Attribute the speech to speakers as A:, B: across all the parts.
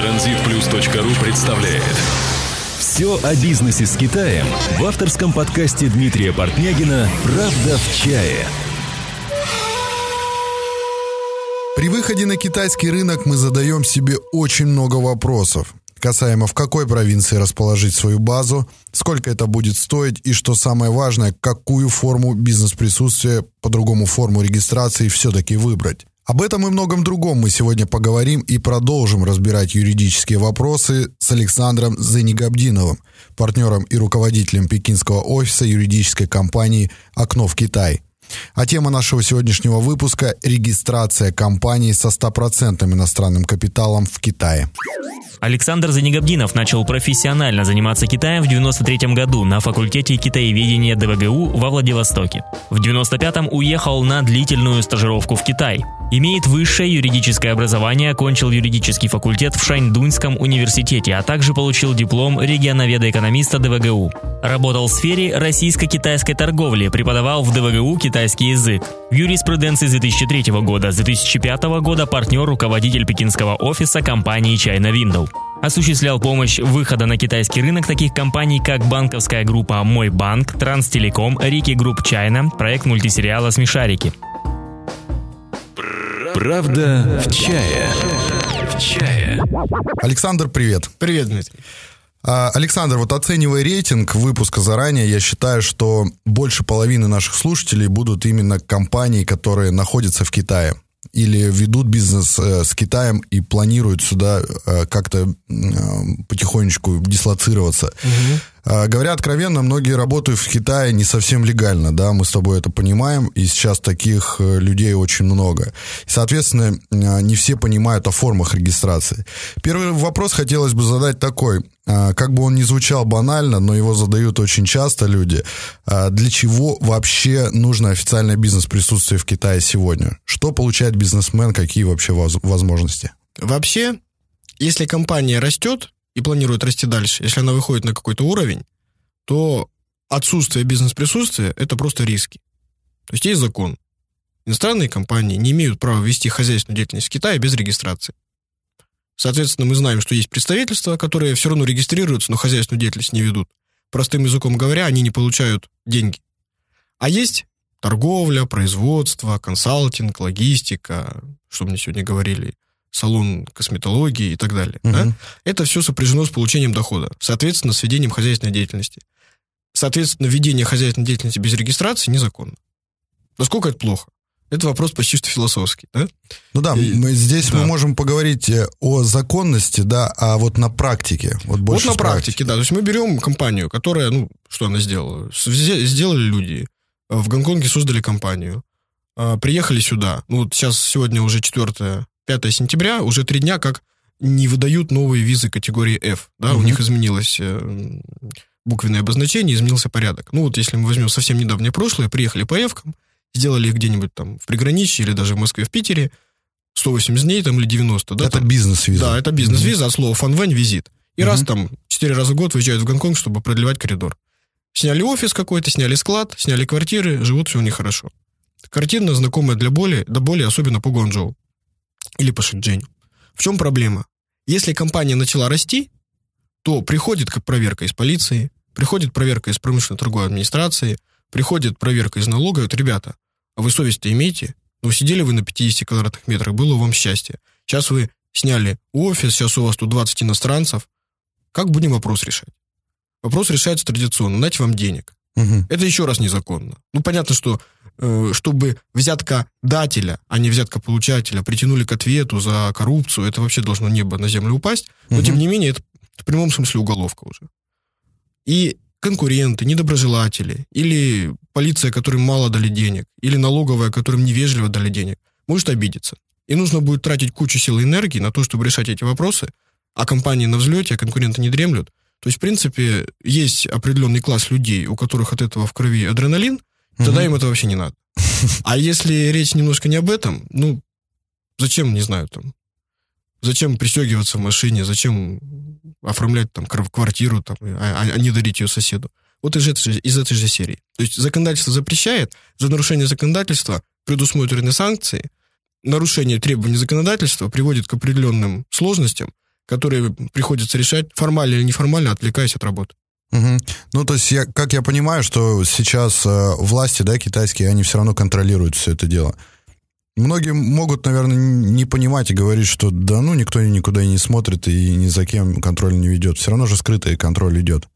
A: Транзитплюс.ру представляет Все о бизнесе с Китаем в авторском подкасте Дмитрия Портнягина «Правда в чае».
B: При выходе на китайский рынок мы задаем себе очень много вопросов касаемо в какой провинции расположить свою базу, сколько это будет стоить и, что самое важное, какую форму бизнес-присутствия, по-другому форму регистрации все-таки выбрать. Об этом и многом другом мы сегодня поговорим и продолжим разбирать юридические вопросы с Александром Зенигабдиновым, партнером и руководителем пекинского офиса юридической компании «Окно в Китай». А тема нашего сегодняшнего выпуска – регистрация компании со стопроцентным иностранным капиталом в Китае.
C: Александр Занегабдинов начал профессионально заниматься Китаем в 93 году на факультете китаеведения ДВГУ во Владивостоке. В 95-м уехал на длительную стажировку в Китай. Имеет высшее юридическое образование, окончил юридический факультет в Шаньдуньском университете, а также получил диплом регионоведа-экономиста ДВГУ. Работал в сфере российско-китайской торговли, преподавал в ДВГУ китайский язык. В юриспруденции с 2003 года, с 2005 года партнер, руководитель пекинского офиса компании China Window. Осуществлял помощь выхода на китайский рынок таких компаний, как банковская группа «Мой банк», Транстелеком, Riki Group China, проект мультисериала «Смешарики».
A: Правда в чае. В чае.
B: Александр, привет.
D: Привет, Дмитрий.
B: А, Александр, вот оценивая рейтинг выпуска заранее, я считаю, что больше половины наших слушателей будут именно компании, которые находятся в Китае или ведут бизнес э, с Китаем и планируют сюда э, как-то э, потихонечку дислоцироваться. Угу. Говоря откровенно, многие работают в Китае не совсем легально, да, мы с тобой это понимаем, и сейчас таких людей очень много. Соответственно, не все понимают о формах регистрации. Первый вопрос хотелось бы задать такой. Как бы он ни звучал банально, но его задают очень часто люди. Для чего вообще нужно официальное бизнес-присутствие в Китае сегодня? Что получает бизнесмен, какие вообще возможности?
D: Вообще, если компания растет, и планирует расти дальше, если она выходит на какой-то уровень, то отсутствие бизнес-присутствия – это просто риски. То есть есть закон. Иностранные компании не имеют права вести хозяйственную деятельность в Китае без регистрации. Соответственно, мы знаем, что есть представительства, которые все равно регистрируются, но хозяйственную деятельность не ведут. Простым языком говоря, они не получают деньги. А есть торговля, производство, консалтинг, логистика, что мне сегодня говорили, салон косметологии и так далее. Угу. Да? Это все сопряжено с получением дохода, соответственно, с ведением хозяйственной деятельности. Соответственно, ведение хозяйственной деятельности без регистрации незаконно. Насколько это плохо? Это вопрос почти что философский, да?
B: Ну да, и, мы, здесь да. мы можем поговорить э, о законности, да, а вот на практике. Вот, больше
D: вот на практике, да. То есть мы берем компанию, которая, ну, что она сделала? Сделали люди. В Гонконге создали компанию. А, приехали сюда. Ну, вот сейчас сегодня уже 4 5 сентября, уже три дня как не выдают новые визы категории F. Да, угу. у них изменилось э, буквенное обозначение, изменился порядок. Ну вот если мы возьмем совсем недавнее прошлое, приехали по F, сделали их где-нибудь там в приграничье или даже в Москве, в Питере, 180 дней там или 90. Да,
B: это бизнес-виза.
D: Да, это бизнес-виза, угу. от слова фанвэнь, визит. И угу. раз там 4 раза в год выезжают в Гонконг, чтобы продлевать коридор. Сняли офис какой-то, сняли склад, сняли квартиры, живут все у них хорошо. Картина знакомая для боли, до боли, особенно по Гуанчжоу или по Шэньчжэню. В чем проблема? Если компания начала расти, то приходит как проверка из полиции, приходит проверка из промышленной торговой администрации, приходит проверка из налога. Вот, ребята, а вы совесть-то имеете? Ну, сидели вы на 50 квадратных метрах, было вам счастье. Сейчас вы сняли офис, сейчас у вас тут 20 иностранцев. Как будем вопрос решать? Вопрос решается традиционно. Дать вам денег. Угу. Это еще раз незаконно. Ну, понятно, что чтобы взятка дателя, а не взятка получателя, притянули к ответу за коррупцию, это вообще должно небо на землю упасть. Но, угу. тем не менее, это в прямом смысле уголовка уже. И конкуренты, недоброжелатели, или полиция, которым мало дали денег, или налоговая, которым невежливо дали денег, может обидеться. И нужно будет тратить кучу сил и энергии на то, чтобы решать эти вопросы, а компании на взлете, а конкуренты не дремлют. То есть, в принципе, есть определенный класс людей, у которых от этого в крови адреналин, тогда им это вообще не надо. А если речь немножко не об этом, ну, зачем, не знаю, там, зачем пристегиваться в машине, зачем оформлять там квартиру, там, а, а, а не дарить ее соседу. Вот из этой, из этой же серии. То есть законодательство запрещает, за нарушение законодательства предусмотрены санкции, нарушение требований законодательства приводит к определенным сложностям, которые приходится решать формально или неформально, отвлекаясь от работы.
B: Угу. Ну, то есть, я, как я понимаю, что сейчас э, власти, да, китайские, они все равно контролируют все это дело. Многие могут, наверное, не понимать и говорить, что да ну никто никуда и не смотрит и ни за кем контроль не ведет. Все равно же скрытый контроль идет.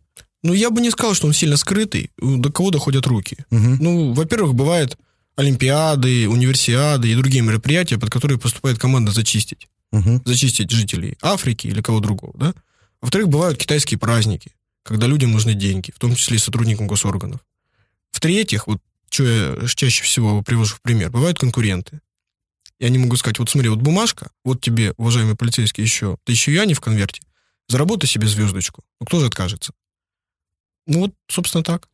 D: Ну, я бы не сказал, что он сильно скрытый. До кого доходят руки?
B: Угу.
D: Ну, во-первых, бывают олимпиады, универсиады и другие мероприятия, под которые поступает команда зачистить.
B: Угу.
D: Зачистить жителей Африки или кого другого, да? Во-вторых, бывают китайские праздники, когда людям нужны деньги, в том числе и сотрудникам госорганов. В-третьих, вот что я чаще всего привожу в пример, бывают конкуренты. И они могут сказать, вот смотри, вот бумажка, вот тебе, уважаемый полицейский, еще тысячу юаней в конверте, заработай себе звездочку. Ну, кто же откажется? Ну, вот, собственно, так.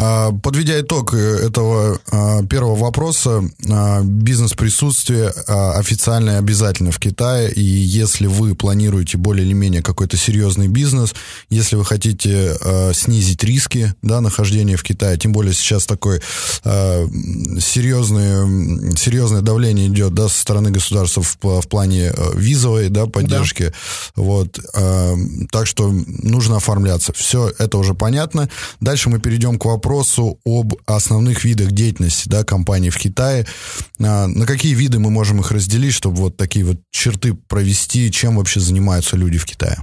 B: А, Подведя итог э, этого а, первого вопроса, а, бизнес-присутствие официально и обязательно в Китае, и если вы планируете более или менее какой-то серьезный бизнес, если вы хотите снизить риски да, нахождения в Китае, тем более сейчас такое серьезное, серьезное давление идет да, со стороны государства в, в плане э, визовой да, поддержки, вот, а, так что нужно оформляться. Все это уже понятно. Дальше мы перейдем к вопросу об основных видах деятельности да, компании в Китае. А, На какие виды мы можем их разделить, чтобы вот такие вот черты провести, чем вообще занимаются люди в Китае?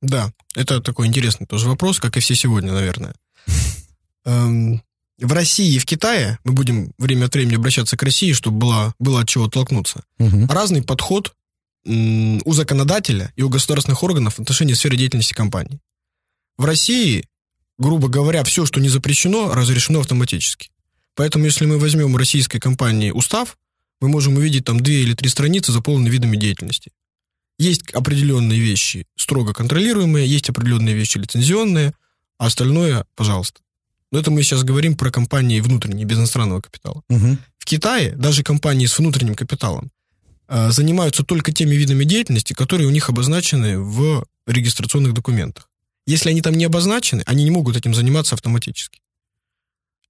D: Да, это такой интересный тоже вопрос, как и все сегодня, наверное. Эм, В России и в Китае, мы будем время от времени обращаться к России, чтобы было, было от чего толкнуться,
B: Мгм.
D: разный подход у законодателя и у государственных органов в отношении сферы деятельности компаний. В России, грубо говоря, все, что не запрещено, разрешено автоматически. Поэтому, если мы возьмем российской компании устав, мы можем увидеть там две или три страницы, заполненные видами деятельности. Есть определенные вещи строго контролируемые, есть определенные вещи лицензионные, а остальное, пожалуйста. Но это мы сейчас говорим про компании внутренние, без иностранного капитала.
B: Мгм.
D: В Китае даже компании с внутренним капиталом э, занимаются только теми видами деятельности, которые у них обозначены в регистрационных документах. Если они там не обозначены, они не могут этим заниматься автоматически.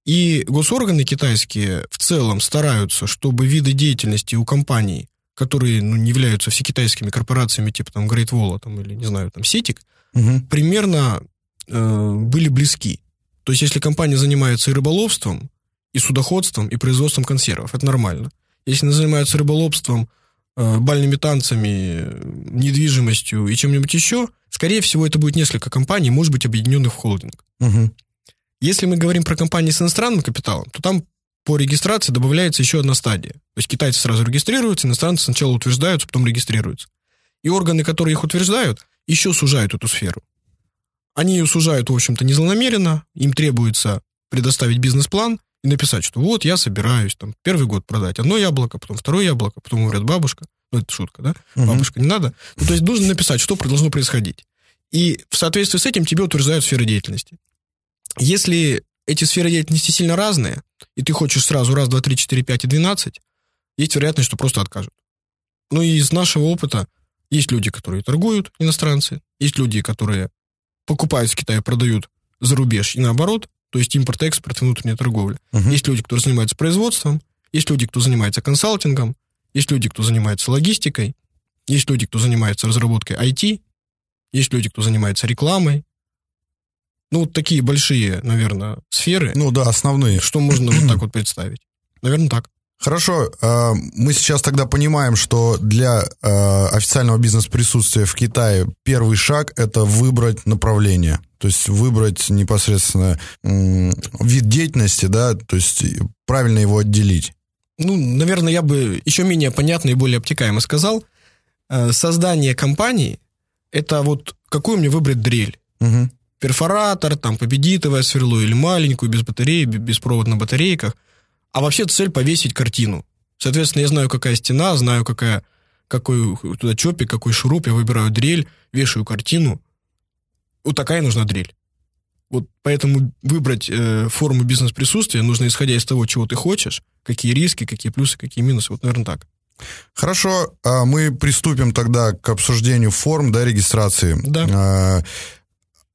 D: И госорганы китайские в целом стараются, чтобы виды деятельности у компаний, которые ну, не являются всекитайскими корпорациями, типа там Great Wall там, или, не знаю, там Сетик,
B: Мгм.
D: примерно э, были близки. То есть, если компания занимается и рыболовством, и судоходством, и производством консервов, это нормально. Если она занимается рыболовством, бальными танцами, э, недвижимостью и чем-нибудь еще, скорее всего, это будет несколько компаний, может быть, объединенных в холдинг.
B: Мгм.
D: Если мы говорим про компании с иностранным капиталом, то там по регистрации добавляется еще одна стадия. То есть китайцы сразу регистрируются, иностранцы сначала утверждаются, потом регистрируются. И органы, которые их утверждают, еще сужают эту сферу. Они ее сужают, в общем-то, незлонамеренно. Им требуется предоставить бизнес-план и написать, что вот я собираюсь там первый год продать одно яблоко, потом второе яблоко, потом умрет бабушка. Ну, это шутка, да?
B: Мгм.
D: Бабушка не надо. Ну, то есть нужно написать, что должно происходить. И в соответствии с этим тебе утверждают сферы деятельности. Если эти сферы деятельности сильно разные, и ты хочешь сразу раз, два, три, четыре, пять и двенадцать, есть вероятность, что просто откажут. Ну и из нашего опыта есть люди, которые торгуют, иностранцы, есть люди, которые покупают в Китае, продают за рубеж и наоборот, то есть импорт-экспорт, внутренняя торговля.
B: Мгм.
D: Есть люди, кто занимается производством, есть люди, кто занимается консалтингом, есть люди, кто занимается логистикой, есть люди, кто занимается разработкой IT, есть люди, кто занимается рекламой. Ну, вот такие большие, наверное, сферы,
B: Ну да, основные.
D: что можно вот так вот представить. Наверное, так.
B: Хорошо, э, мы сейчас тогда понимаем, что для э, официального бизнес-присутствия в Китае первый шаг – это выбрать направление. То есть выбрать непосредственно вид деятельности, да, то есть правильно его отделить.
D: Ну, наверное, я бы еще менее понятно и более обтекаемо сказал. Э, Создание компании – это вот какую мне выбрать дрель.
B: Мгм.
D: перфоратор, там, победитовое сверло или маленькую, без батареи, без провод на батарейках. А вообще цель повесить картину. Соответственно, я знаю, какая стена, знаю, какая, какой туда чопик, какой шуруп, я выбираю дрель, вешаю картину. Вот такая нужна дрель. Вот поэтому выбрать э, форму бизнес-присутствия нужно исходя из того, чего ты хочешь, какие риски, какие плюсы, какие минусы. Вот, наверное, так.
B: Хорошо, а мы приступим тогда к обсуждению форм да, регистрации.
D: Да.
B: А,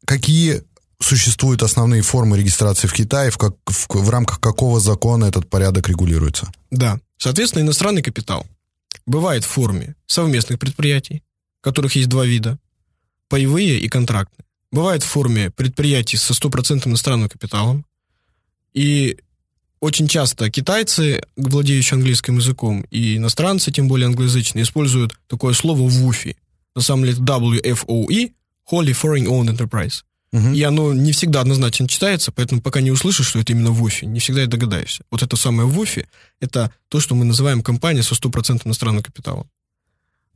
B: Какие существуют основные формы регистрации в Китае, в, как, в, в рамках какого закона этот порядок регулируется?
D: Да. Соответственно, иностранный капитал бывает в форме совместных предприятий, которых есть два вида. Паевые и контрактные. Бывает в форме предприятий со стопроцентным иностранным капиталом. И очень часто китайцы, владеющие английским языком, и иностранцы, тем более англоязычные, используют такое слово WUFI. На самом деле WFOE, Wholly Foreign Owned Enterprise.
B: Мгм.
D: И оно не всегда однозначно читается, поэтому пока не услышишь, что это именно ВУФИ, не всегда и догадаешься. Вот это самое ВУФИ – это то, что мы называем компания со стопроцентным иностранным капиталом.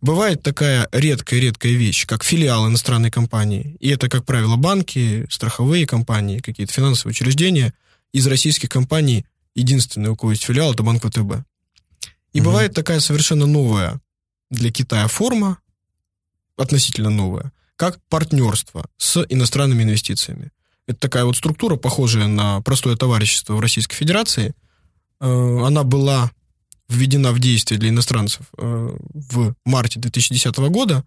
D: Бывает такая редкая-редкая вещь, как филиал иностранной компании. И это, как правило, банки, страховые компании, какие-то финансовые учреждения. Из российских компаний единственный, у кого есть филиал, это Банк ВТБ. И
B: Мгм.
D: бывает такая совершенно новая для Китая форма, относительно новая, как партнерство с иностранными инвестициями. Это такая вот структура, похожая на простое товарищество в Российской Федерации. Э, Она была введена в действие для иностранцев э, в марте 2010 года,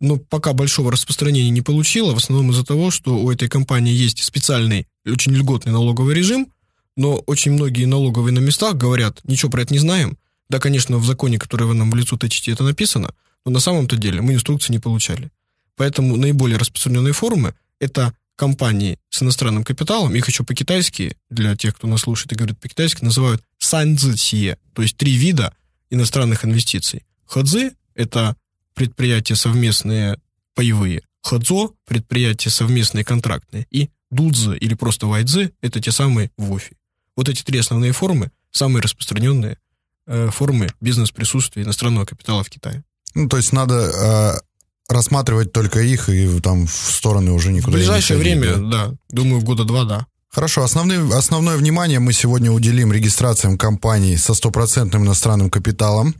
D: но пока большого распространения не получила, в основном из-за того, что у этой компании есть специальный, очень льготный налоговый режим, но очень многие налоговые на местах говорят, ничего про это не знаем. Да, конечно, в законе, который вы нам в лицо тычете, это написано, но на самом-то деле мы инструкции не получали. Поэтому наиболее распространенные формы – это компании с иностранным капиталом, их еще по-китайски, для тех, кто нас слушает и говорит по-китайски, называют санцзисие, то есть три вида иностранных инвестиций. Ходзы – это предприятия совместные паевые, ходзо – предприятия совместные контрактные, и дудзы или просто вайдзы – это те самые ВОФИ. Вот эти три основные формы, самые распространенные э, формы бизнес-присутствия иностранного капитала в Китае.
B: Ну, то есть надо э, рассматривать только их и там в стороны уже
D: В
B: никуда не
D: ближайшее
B: ходить,
D: время,
B: да?
D: да, думаю, в года два, да.
B: Хорошо, основные, основное внимание мы сегодня уделим регистрациям компаний со стопроцентным иностранным капиталом.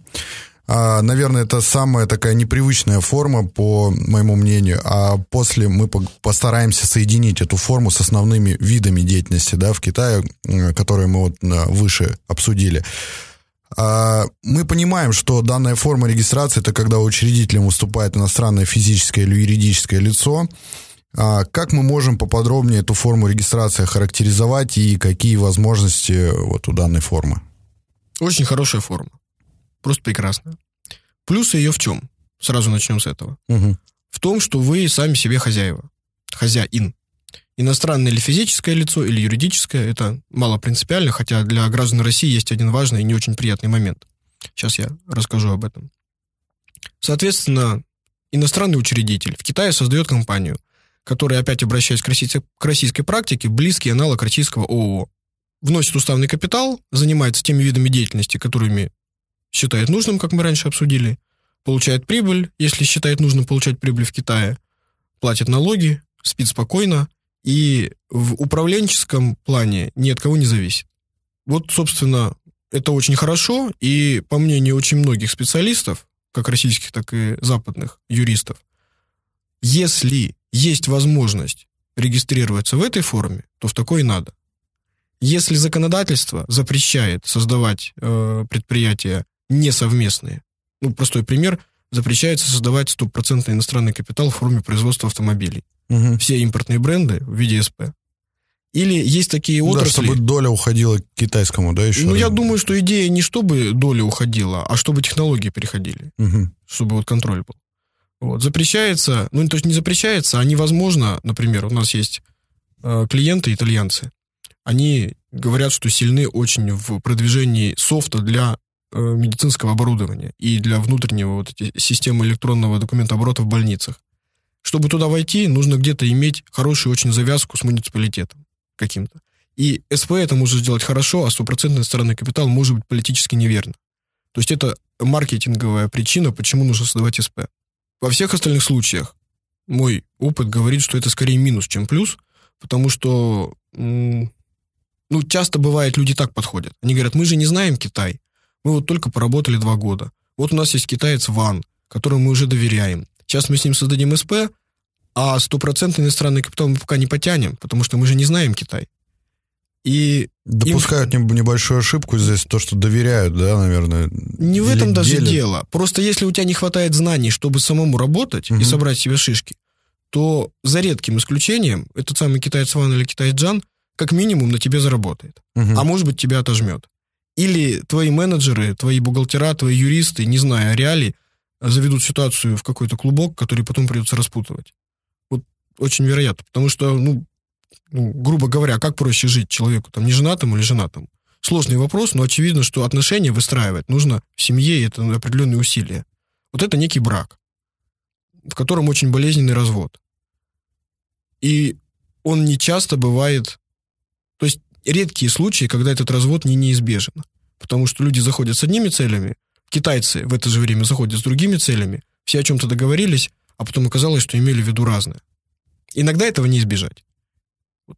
B: А, наверное, это самая такая непривычная форма, по моему мнению. А после мы по- постараемся соединить эту форму с основными видами деятельности да, в Китае, которые мы вот а, выше обсудили. А, Мы понимаем, что данная форма регистрации это когда учредителем выступает иностранное физическое или юридическое лицо. А Как мы можем поподробнее эту форму регистрации характеризовать и какие возможности вот у данной формы?
D: Очень хорошая форма. Просто прекрасная. Плюсы ее в чем? Сразу начнем с этого.
B: Мгм.
D: В том, что вы сами себе хозяева. Хозяин. Иностранное или физическое лицо, или юридическое, это мало принципиально, хотя для граждан России есть один важный и не очень приятный момент. Сейчас я расскажу об этом. Соответственно, иностранный учредитель в Китае создает компанию, которая, опять обращаясь к российской, к российской практике, близкий аналог российского ООО. Вносит уставный капитал, занимается теми видами деятельности, которыми считает нужным, как мы раньше обсудили, получает прибыль, если считает нужным получать прибыль в Китае, платит налоги, спит спокойно и в управленческом плане ни от кого не зависит. Вот, собственно, это очень хорошо, и по мнению очень многих специалистов, как российских, так и западных юристов, если есть возможность регистрироваться в этой форме, то в такой надо. Если законодательство запрещает создавать э, предприятия несовместные, ну, простой пример, запрещается создавать стопроцентный иностранный капитал в форме производства автомобилей.
B: Мгм.
D: Все импортные бренды в виде СП. Или есть такие
B: Да,
D: отрасли...
B: чтобы доля уходила к китайскому, да, еще?
D: ну, я думаю, что идея не чтобы доля уходила, а чтобы технологии переходили,
B: Мгм.
D: чтобы вот контроль был. Вот. Запрещается, ну, то есть не запрещается, а невозможно, например, у нас есть э, клиенты итальянцы, они говорят, что сильны очень в продвижении софта для э, медицинского оборудования и для внутреннего вот эти системы электронного документооборота в больницах. Чтобы туда войти, нужно где-то иметь хорошую очень завязку с муниципалитетом каким-то. И СП это может сделать хорошо, а стопроцентный иностранный капитал может быть политически неверно. То есть это маркетинговая причина, почему нужно создавать СП. Во всех остальных случаях мой опыт говорит, что это скорее минус, чем плюс, потому что ну, часто бывает, люди так подходят. Они говорят, мы же не знаем Китай, мы вот только поработали два года. Вот у нас есть китаец Ван, которому мы уже доверяем. Сейчас мы с ним создадим СП, а стопроцентный иностранный капитал мы пока не потянем, потому что мы же не знаем Китай. И
B: Допускают неб- небольшую ошибку здесь, то, что доверяют, да, наверное.
D: не в этом даже
B: делят.
D: дело. Просто если у тебя не хватает знаний, чтобы самому работать
B: Мгм.
D: и собрать себе шишки, то за редким исключением этот самый китаец Ван или китаец Джан как минимум на тебе заработает.
B: Мгм.
D: а может быть тебя отожмет. Или твои менеджеры, твои бухгалтера, твои юристы, не зная реалий, заведут ситуацию в какой-то клубок, который потом придется распутывать. Вот очень вероятно, потому что, ну, ну, грубо говоря, как проще жить человеку, там, не женатому или женатому? Сложный вопрос, но очевидно, что отношения выстраивать нужно в семье, и это определенные усилия. Вот это некий брак, в котором очень болезненный развод. И он не часто бывает... То есть редкие случаи, когда этот развод не неизбежен. Потому что люди заходят с одними целями, китайцы в это же время заходят с другими целями, все о чем-то договорились, а потом оказалось, что имели в виду разное. Иногда этого не избежать.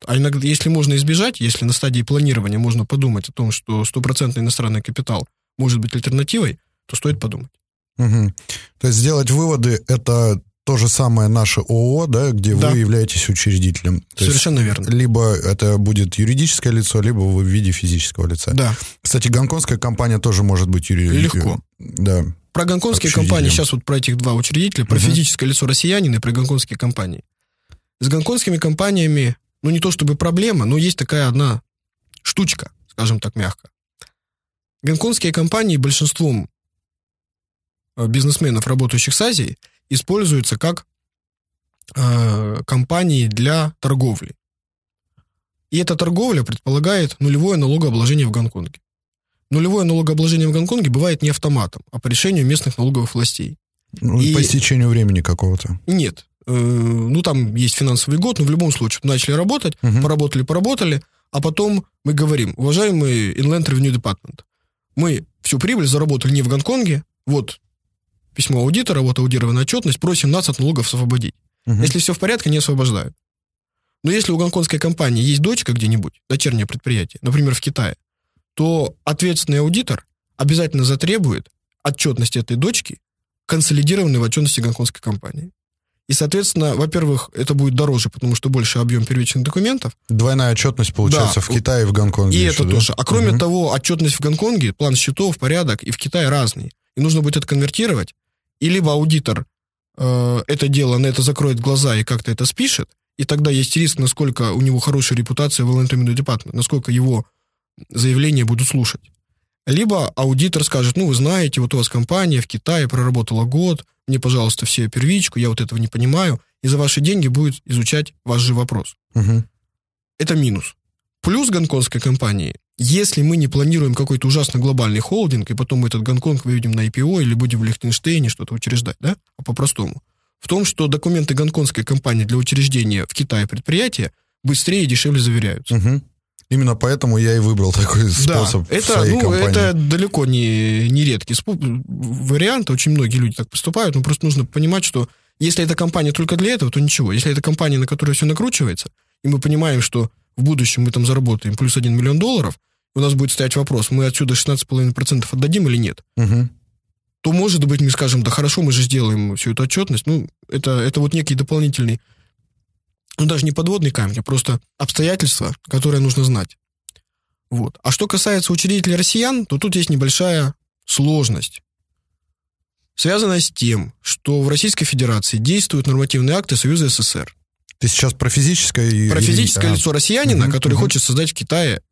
D: А иногда, если можно избежать, если на стадии планирования можно подумать о том, что стопроцентный иностранный капитал может быть альтернативой, то стоит подумать.
B: Угу. То есть сделать выводы – это то же самое наше ООО, да, где да. вы являетесь учредителем.
D: То Совершенно верно.
B: Либо это будет юридическое лицо, либо вы в виде физического лица.
D: Да.
B: Кстати, гонконгская компания тоже может быть юридической.
D: Легко.
B: Да.
D: Про гонконгские компании, сейчас вот про этих два учредителя, про угу. физическое лицо россиянина и про гонконгские компании. С гонконгскими компаниями ну, не то чтобы проблема, но есть такая одна штучка, скажем так мягко. Гонконгские компании большинством э, бизнесменов, работающих с Азией, используются как э, компании для торговли. И эта торговля предполагает нулевое налогообложение в Гонконге. Нулевое налогообложение в Гонконге бывает не автоматом, а по решению местных налоговых властей.
B: Ну, и... По истечению времени какого-то.
D: Нет. Э, ну, там есть финансовый год, но в любом случае начали работать, угу. поработали, поработали, а потом мы говорим, уважаемый Inland Revenue Department, мы всю прибыль заработали не в Гонконге, вот письмо аудитора, вот аудированная отчетность, просим нас от налогов освободить. Угу. Если все в порядке, не освобождают. Но если у гонконгской компании есть дочка где-нибудь, дочернее предприятие, например, в Китае, то ответственный аудитор обязательно затребует отчетность этой дочки, консолидированной в отчетности гонконгской компании. И, соответственно, во-первых, это будет дороже, потому что больше объем первичных документов.
B: Двойная отчетность получается да. в Китае и в Гонконге.
D: И еще, это да? тоже. А кроме угу. того, отчетность в Гонконге, план счетов, порядок, и в Китае разный. И нужно будет это конвертировать. И либо аудитор э, это дело на это закроет глаза и как-то это спишет, и тогда есть риск, насколько у него хорошая репутация в Land Департамент, насколько его заявления будут слушать. Либо аудитор скажет, ну, вы знаете, вот у вас компания в Китае проработала год, мне, пожалуйста, все первичку, я вот этого не понимаю, и за ваши деньги будет изучать ваш же вопрос.
B: Угу.
D: Это минус. Плюс гонконгской компании, если мы не планируем какой-то ужасно глобальный холдинг, и потом мы этот Гонконг выведем на IPO или будем в Лихтенштейне что-то учреждать, да, а по-простому, в том, что документы гонконгской компании для учреждения в Китае предприятия быстрее и дешевле заверяются.
B: Угу. Именно поэтому я и выбрал такой способ
D: да, это,
B: в своей
D: ну,
B: компании.
D: Это далеко не, не редкий вариант. Очень многие люди так поступают. Но просто нужно понимать, что если эта компания только для этого, то ничего. Если это компания, на которую все накручивается, и мы понимаем, что в будущем мы там заработаем плюс 1 миллион долларов, у нас будет стоять вопрос, мы отсюда 16,5% отдадим или нет,
B: угу.
D: то, может быть, мы скажем, да хорошо, мы же сделаем всю эту отчетность. Ну, это, это вот некий дополнительный ну, даже не подводный камень, а просто обстоятельства, которые нужно знать. Вот. А что касается учредителей россиян, то тут есть небольшая сложность, связанная с тем, что в Российской Федерации действуют нормативные акты Союза СССР.
B: Ты сейчас про физическое...
D: Про физическое а. лицо россиянина, угу, который угу. хочет создать в Китае,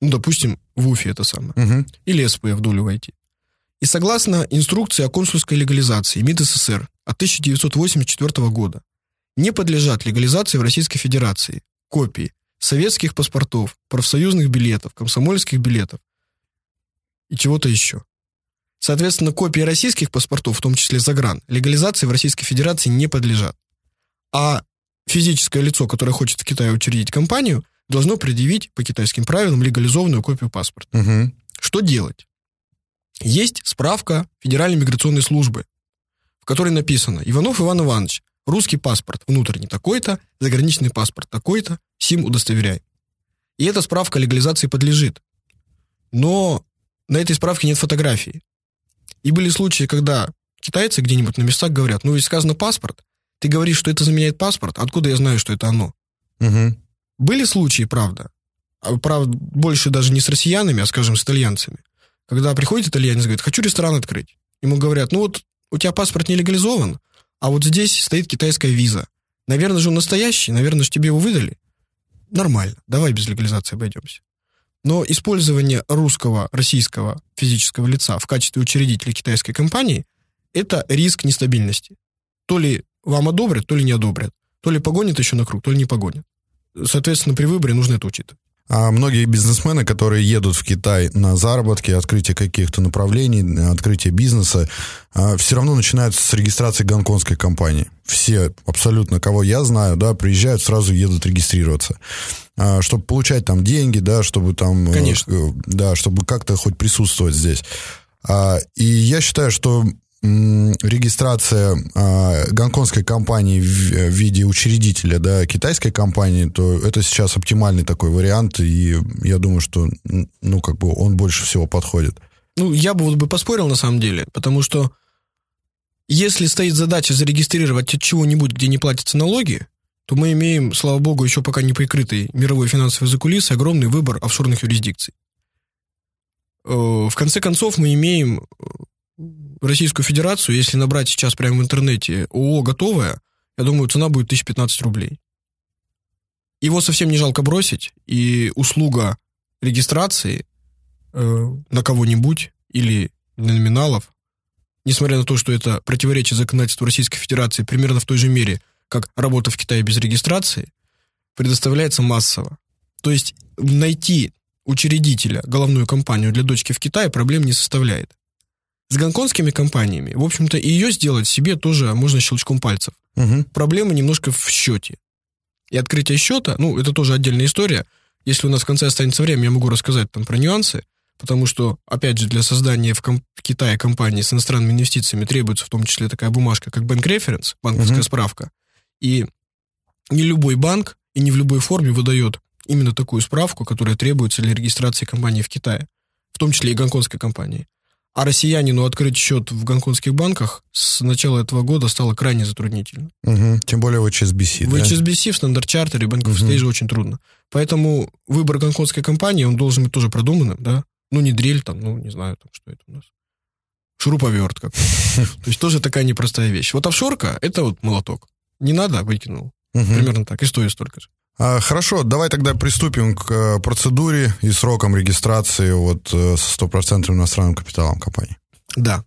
D: ну, допустим, в Уфе это самое,
B: угу.
D: или СП в долю войти. И согласно инструкции о консульской легализации МИД СССР от 1984 года, не подлежат легализации в Российской Федерации копии советских паспортов, профсоюзных билетов, комсомольских билетов и чего-то еще. Соответственно, копии российских паспортов, в том числе загран, легализации в Российской Федерации не подлежат. А физическое лицо, которое хочет в Китае учредить компанию, должно предъявить по китайским правилам легализованную копию паспорта.
B: Угу.
D: Что делать? Есть справка Федеральной миграционной службы, в которой написано «Иванов Иван Иванович, Русский паспорт внутренний такой-то, заграничный паспорт такой-то, СИМ удостоверяй. И эта справка легализации подлежит. Но на этой справке нет фотографии. И были случаи, когда китайцы где-нибудь на местах говорят, ну, ведь сказано паспорт, ты говоришь, что это заменяет паспорт, откуда я знаю, что это оно?
B: Угу.
D: Были случаи, правда, а, правда, больше даже не с россиянами, а, скажем, с итальянцами, когда приходит итальянец и говорит, хочу ресторан открыть. Ему говорят, ну вот у тебя паспорт не легализован, а вот здесь стоит китайская виза. Наверное же он настоящий, наверное же тебе его выдали. Нормально, давай без легализации обойдемся. Но использование русского, российского физического лица в качестве учредителя китайской компании – это риск нестабильности. То ли вам одобрят, то ли не одобрят. То ли погонят еще на круг, то ли не погонят. Соответственно, при выборе нужно это учитывать.
B: А многие бизнесмены, которые едут в Китай на заработки, открытие каких-то направлений, открытие бизнеса, а, все равно начинают с регистрации гонконгской компании. Все, абсолютно, кого я знаю, да, приезжают, сразу едут регистрироваться. А, чтобы получать там деньги, да, чтобы там...
D: э, Конечно.
B: Да, чтобы как-то хоть присутствовать здесь. А, и я считаю, что регистрация э, гонконгской компании в, в виде учредителя да, китайской компании, то это сейчас оптимальный такой вариант, и я думаю, что ну, как бы он больше всего подходит.
D: Ну, я бы вот бы поспорил на самом деле, потому что если стоит задача зарегистрировать от чего-нибудь, где не платятся налоги, то мы имеем, слава богу, еще пока не прикрытый мировой финансовый закулис, огромный выбор офшорных юрисдикций. Э, в конце концов, мы имеем Российскую Федерацию, если набрать сейчас прямо в интернете ООО готовое, я думаю, цена будет 1015 рублей. Его совсем не жалко бросить, и услуга регистрации э, на кого-нибудь или на номиналов, несмотря на то, что это противоречит законодательству Российской Федерации примерно в той же мере, как работа в Китае без регистрации, предоставляется массово. То есть найти учредителя, головную компанию для дочки в Китае проблем не составляет. С гонконгскими компаниями, в общем-то, ее сделать себе тоже можно щелчком пальцев.
B: Угу.
D: Проблема немножко в счете. И открытие счета, ну, это тоже отдельная история. Если у нас в конце останется время, я могу рассказать там про нюансы, потому что, опять же, для создания в, комп- в Китае компании с иностранными инвестициями требуется в том числе такая бумажка, как Bank Reference, банковская
B: Мгм.
D: справка. И не любой банк и не в любой форме выдает именно такую справку, которая требуется для регистрации компании в Китае, в том числе и гонконгской компании. А россиянину открыть счет в гонконгских банках с начала этого года стало крайне затруднительно.
B: Мгм. Тем более в HSBC,
D: В
B: да?
D: HSBC, в Standard Charter и Bank of же очень трудно. Поэтому выбор гонконгской компании, он должен быть тоже продуманным, да? Ну, не дрель там, ну, не знаю, там, что это у нас. Шуруповерт как То есть тоже такая непростая вещь. Вот офшорка — это вот молоток. Не надо, выкинул.
B: Мгм.
D: Примерно так. И стоит столько же.
B: А, хорошо, давай тогда приступим к э, процедуре и срокам регистрации вот э, со стопроцентным иностранным капиталом компании.
D: Да.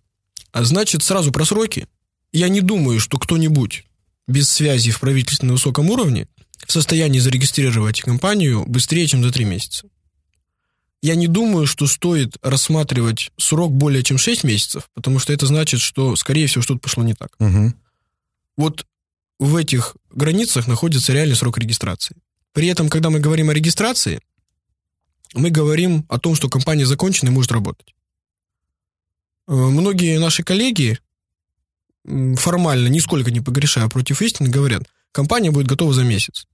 D: А значит, сразу про сроки. Я не думаю, что кто-нибудь без связи в правительстве на высоком уровне в состоянии зарегистрировать компанию быстрее, чем за три месяца. Я не думаю, что стоит рассматривать срок более чем 6 месяцев, потому что это значит, что, скорее всего, что-то пошло не так.
B: Мгм.
D: Вот в этих границах находится реальный срок регистрации. При этом, когда мы говорим о регистрации, мы говорим о том, что компания закончена и может работать. Э, Многие наши коллеги, формально, нисколько не погрешая против истины, говорят, компания будет готова за месяц.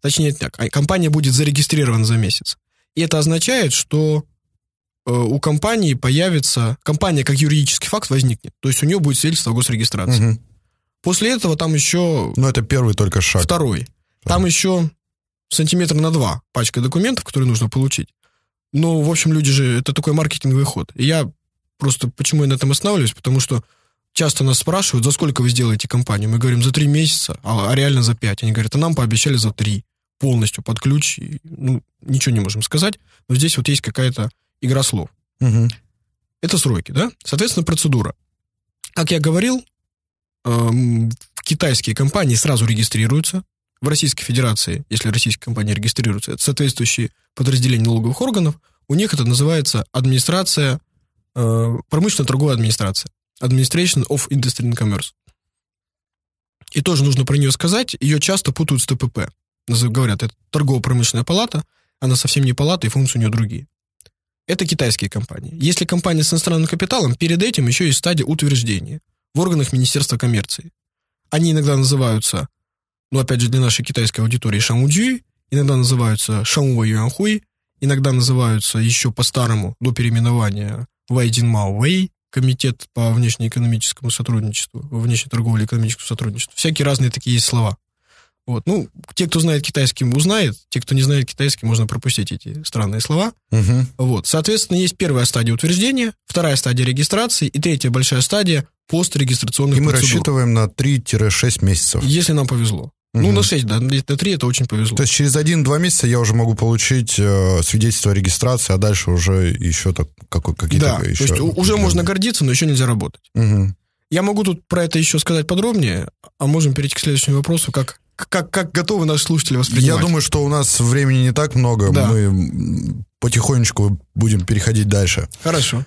D: Точнее так, а компания будет зарегистрирована за месяц. И это означает, что э, у компании появится, компания как юридический факт возникнет. То есть у нее будет свидетельство о госрегистрации.
B: Мгм.
D: После этого там еще
B: Ну, это первый только шаг.
D: второй. Там еще сантиметр на два пачка документов, которые нужно получить. Но, в общем, люди же, это такой маркетинговый ход. И я просто, почему я на этом останавливаюсь, потому что часто нас спрашивают, за сколько вы сделаете компанию. Мы говорим, за три месяца, а, а реально за пять. Они говорят, а нам пообещали за три, полностью под ключ. И, ну, ничего не можем сказать, но здесь вот есть какая-то игра слов.
B: Мгм.
D: Это сроки, да? Соответственно, процедура. Как я говорил, китайские компании сразу регистрируются. В Российской Федерации, если российские компании регистрируются, это соответствующие подразделения налоговых органов, у них это называется администрация, э, промышленно-торговая администрация. Administration of Industry and Commerce. И тоже нужно про нее сказать, ее часто путают с ТПП. Говорят, это торгово-промышленная палата, она совсем не палата, и функции у нее другие. Это китайские компании. Если компания с иностранным капиталом, перед этим еще есть стадия утверждения в органах Министерства коммерции. Они иногда называются, ну, опять же, для нашей китайской аудитории Шамуджи, иногда называются Шамува Юанхуй, иногда называются еще по-старому, до переименования Вайдин Мао Вэй, Комитет по внешнеэкономическому сотрудничеству, внешней торговле и экономическому сотрудничеству. Всякие разные такие есть слова. Вот. Ну, те, кто знает китайский, узнает. Те, кто не знает китайский, можно пропустить эти странные слова.
B: Мгм.
D: Вот. Соответственно, есть первая стадия утверждения, вторая стадия регистрации и третья большая стадия пострегистрационных
B: И мы
D: процедур.
B: рассчитываем на 3-6 месяцев.
D: Если нам повезло. Ну,
B: Мгм.
D: на 6, да, на 3 это очень повезло.
B: То есть через 1-2 месяца я уже могу получить э, свидетельство о регистрации, а дальше уже еще так, какой, какие-то
D: да,
B: еще...
D: то есть уже можно гордиться, но еще нельзя работать.
B: Мгм.
D: Я могу тут про это еще сказать подробнее, а можем перейти к следующему вопросу, как, как, как готовы наши слушатели воспринимать.
B: Я думаю, что у нас времени не так много.
D: Да.
B: Мы потихонечку будем переходить дальше.
D: Хорошо.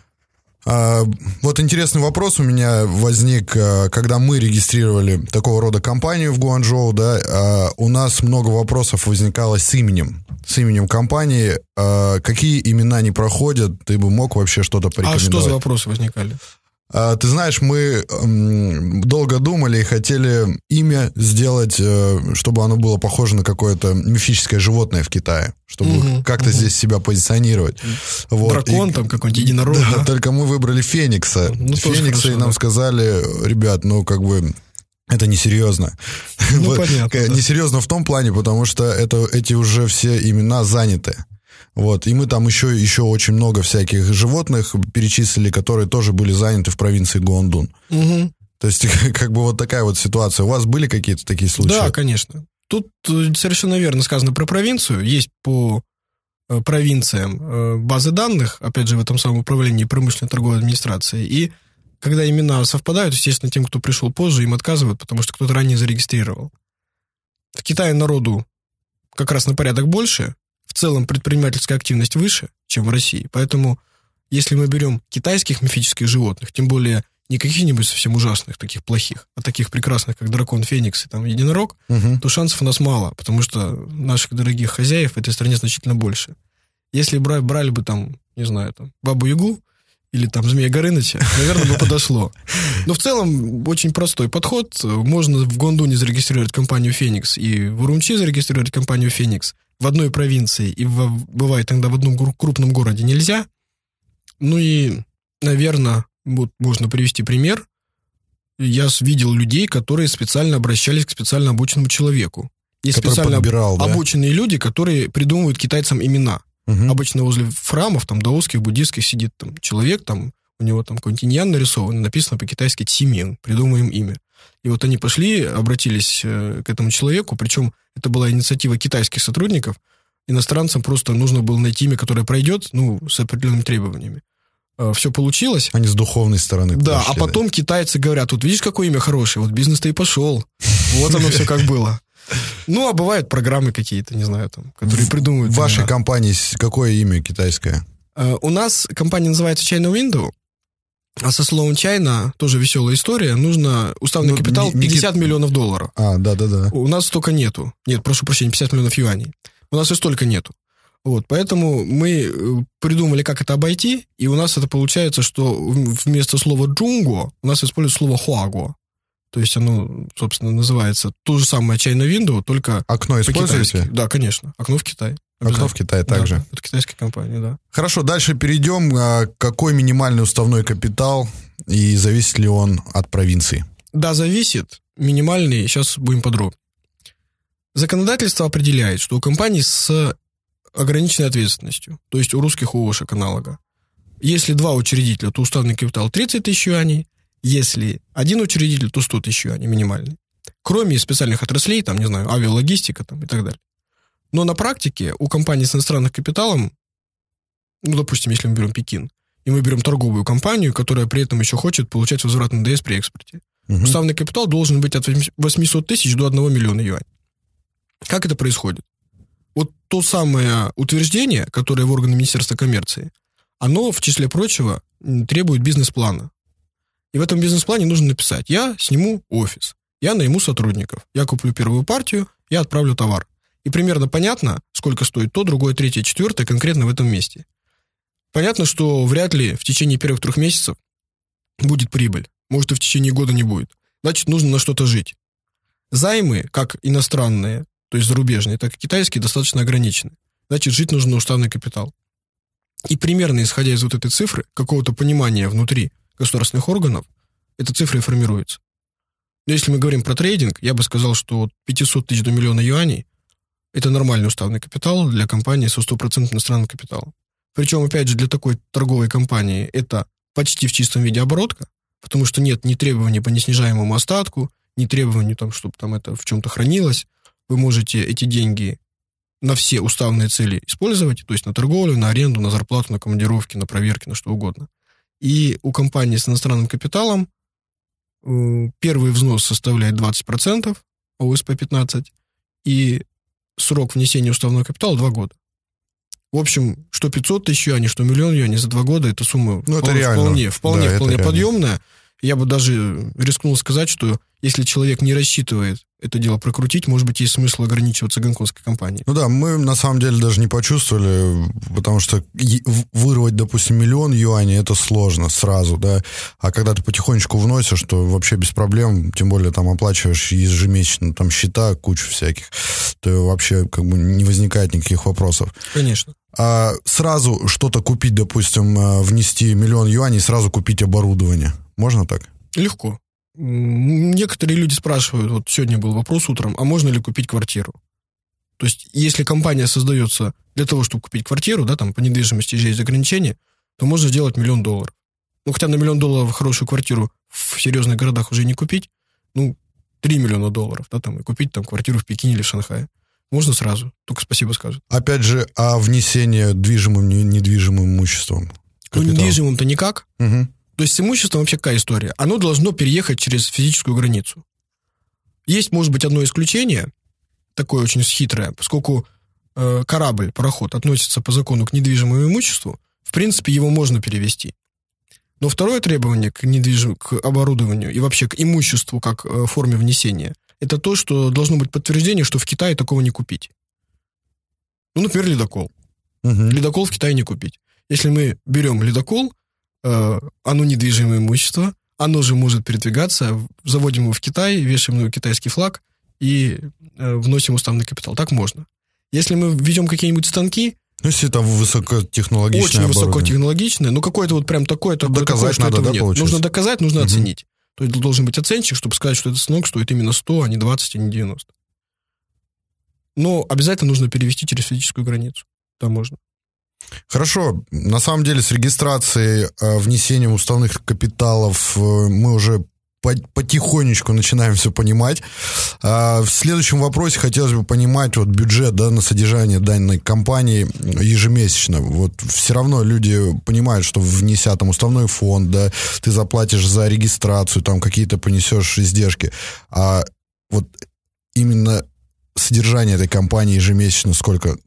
B: А, Вот интересный вопрос у меня возник, а, когда мы регистрировали такого рода компанию в Гуанчжоу, да, а, у нас много вопросов возникало с именем, с именем компании. А, Какие имена не проходят, ты бы мог вообще что-то
D: А
B: порекомендовать?
D: что за вопросы возникали?
B: А, Ты знаешь, мы долго думали и хотели имя сделать, э, чтобы оно было похоже на какое-то мифическое животное в Китае, чтобы
D: Мгм,
B: как-то здесь себя позиционировать. Вот.
D: Дракон
B: И-
D: там какой-нибудь, единорог,
B: да,
D: да?
B: только мы выбрали Феникса.
D: Ну,
B: Феникса,
D: хорошо,
B: и нам
D: да.
B: сказали, ребят, ну, как бы, это несерьезно.
D: Ну,
B: Вот,
D: понятно,
B: э,
D: да.
B: Несерьезно в том плане, потому что это, эти уже все имена заняты. Вот, и мы там еще, еще очень много всяких животных перечислили, которые тоже были заняты в провинции Гуандун.
D: Мгм.
B: То есть, как бы вот такая вот ситуация. У вас были какие-то такие случаи?
D: Да, конечно. Тут э, совершенно верно сказано про провинцию. Есть по э, провинциям э, базы данных, опять же, в этом самом управлении промышленной торговой администрации. И когда имена совпадают, естественно, тем, кто пришел позже, им отказывают, потому что кто-то ранее зарегистрировал. В Китае народу как раз на порядок больше, целом предпринимательская активность выше, чем в России. Поэтому, если мы берем китайских мифических животных, тем более не каких-нибудь совсем ужасных, таких плохих, а таких прекрасных, как дракон, феникс и там единорог,
B: Мгм.
D: то шансов у нас мало, потому что наших дорогих хозяев в этой стране значительно больше. Если бра- брали бы там, не знаю, там, Бабу-Ягу или там Змея Горыныча, наверное, бы подошло. Но в целом очень простой подход. Можно в Гондуне зарегистрировать компанию «Феникс» и в Урумчи зарегистрировать компанию «Феникс» в одной провинции, и в- бывает иногда в одном крупном городе нельзя. Ну и, наверное, вот можно привести пример. Я видел людей, которые специально обращались к специально обученному человеку. Есть
B: Который
D: специально
B: подбирал, да?
D: обученные люди, которые придумывают китайцам имена.
B: Мгм.
D: Обычно возле храмов, там, даосских, буддийских сидит там человек, там, у него там какой-нибудь нарисован, написано по-китайски «Тимин», придумаем имя. И вот они пошли, обратились э, к этому человеку, причем это была инициатива китайских сотрудников, иностранцам просто нужно было найти имя, которое пройдет, ну, с определенными требованиями. Все получилось.
B: Они с духовной стороны
D: Да,
B: подошли,
D: а потом китайцы говорят, вот видишь, какое имя хорошее, вот бизнес-то и пошел. Вот оно все как было. Ну, а бывают программы какие-то, не знаю, там, которые придумывают.
B: В вашей
D: имена.
B: компании какое имя китайское?
D: Э, У нас компания называется China Window, а со словом China тоже веселая история. Нужно уставный
B: Ну,
D: капитал
B: не- не
D: 50 миллионов долларов.
B: А, да-да-да.
D: У нас столько нету. Нет, прошу прощения, 50 миллионов юаней. У нас и столько нету. Вот, поэтому мы э, придумали, как это обойти, и у нас это получается, что вместо слова «джунго» у нас используют слово «хуаго». То есть оно, собственно, называется то же самое China Window, только
B: Окно используете?
D: Да, конечно. Окно в Китае.
B: Окно в Китае
D: Да,
B: также.
D: это китайская компания, да.
B: Хорошо, дальше перейдем. А, Какой минимальный уставной капитал и зависит ли он от провинции?
D: Да, зависит. Минимальный, сейчас будем подробнее. Законодательство определяет, что у компаний с ограниченной ответственностью, то есть у русских ООшек аналога, если два учредителя, то уставный капитал 30 тысяч юаней, если один учредитель, то 100 тысяч юаней минимальный. Кроме специальных отраслей, там, не знаю, авиалогистика там, и так далее. Но на практике у компаний с иностранным капиталом, ну, допустим, если мы берем Пекин, и мы берем торговую компанию, которая при этом еще хочет получать возврат НДС при экспорте,
B: Мгм.
D: Уставный капитал должен быть от 800 тысяч до 1 миллиона юаней. Как это происходит? Вот то самое утверждение, которое в органы Министерства коммерции, оно, в числе прочего, требует бизнес-плана. И в этом бизнес-плане нужно написать, я сниму офис, я найму сотрудников, я куплю первую партию, я отправлю товар. И примерно понятно, сколько стоит то, другое, третье, четвертое конкретно в этом месте. Понятно, что вряд ли в течение первых трех месяцев будет прибыль. Может, и в течение года не будет. Значит, нужно на что-то жить. Займы, как иностранные, то есть зарубежные, так и китайские, достаточно ограничены. Значит, жить нужно на уставный капитал. И примерно исходя из вот этой цифры, какого-то понимания внутри государственных органов, эта цифра и формируется. Но если мы говорим про трейдинг, я бы сказал, что от 500 тысяч до миллиона юаней – это нормальный уставный капитал для компании со 100% иностранным капиталом. Причем, опять же, для такой торговой компании это почти в чистом виде оборотка, потому что нет ни требований по неснижаемому остатку, ни требований, там, чтобы там это в чем-то хранилось. Вы можете эти деньги на все уставные цели использовать, то есть на торговлю, на аренду, на зарплату, на командировки, на проверки, на что угодно. И у компании с иностранным капиталом Э, Первый взнос составляет 20%, а ОСП 15, и срок внесения уставного капитала 2 года. В общем, что 500 тысяч юаней, что миллион юаней за два года, эта сумма
B: Ну, это
D: вполне,
B: реально.
D: вполне, вполне,
B: Да, это
D: вполне
B: реально.
D: подъемная. Я бы даже рискнул сказать, что если человек не рассчитывает это дело прокрутить, может быть, есть смысл ограничиваться гонконгской компанией.
B: Ну да, мы на самом деле даже не почувствовали, потому что вырвать, допустим, миллион юаней это сложно сразу, да. А когда ты потихонечку вносишь, то вообще без проблем, тем более там оплачиваешь ежемесячно там счета, кучу всяких, то вообще как бы не возникает никаких вопросов.
D: Конечно.
B: А сразу что-то купить, допустим, э, внести миллион юаней, сразу купить оборудование. Можно так?
D: Легко. Некоторые люди спрашивают, вот сегодня был вопрос утром, а можно ли купить квартиру? То есть, если компания создается для того, чтобы купить квартиру, да, там по недвижимости же есть ограничения, то можно сделать миллион долларов. Ну, хотя на миллион долларов хорошую квартиру в серьезных городах уже не купить, ну, 3 миллиона долларов, да, там, и купить там квартиру в Пекине или в Шанхае. Можно сразу, только спасибо скажут.
B: Опять же, а внесение движимым, не- недвижимым имуществом?
D: Ну,
B: Капитал.
D: недвижимым-то никак,
B: Мгм.
D: То есть с имуществом вообще какая история? Оно должно переехать через физическую границу. Есть, может быть, одно исключение, такое очень хитрое, поскольку э, корабль, пароход относится по закону к недвижимому имуществу, в принципе, его можно перевести. Но второе требование к, недвижим... к оборудованию и вообще к имуществу как э, форме внесения, это то, что должно быть подтверждение, что в Китае такого не купить. Ну, например, ледокол.
B: Мгм.
D: Ледокол в Китае не купить. Если мы берем ледокол, э, оно недвижимое имущество, оно же может передвигаться, заводим его в Китай, вешаем на китайский флаг и э, вносим уставный капитал. Так можно. Если мы введем какие-нибудь станки,
B: Ну, если там высокотехнологичное
D: очень
B: оборудование.
D: высокотехнологичные, но какое-то вот прям такое, такое,
B: Доказать
D: такое, что
B: надо,
D: этого
B: да,
D: нет.
B: получается?
D: Нужно доказать, нужно
B: Мгм.
D: оценить. То есть должен быть оценщик, чтобы сказать, что этот станок стоит именно 100, а не 20, а не 90. Но обязательно нужно перевести через физическую границу. Там можно.
B: Хорошо. На самом деле с регистрацией, э, внесением уставных капиталов э, мы уже по- потихонечку начинаем все понимать. А в следующем вопросе хотелось бы понимать вот бюджет да, на содержание данной компании ежемесячно. Вот все равно люди понимают, что внеся там уставной фонд, да, ты заплатишь за регистрацию, там какие-то понесешь издержки. А вот именно содержание этой компании ежемесячно сколько?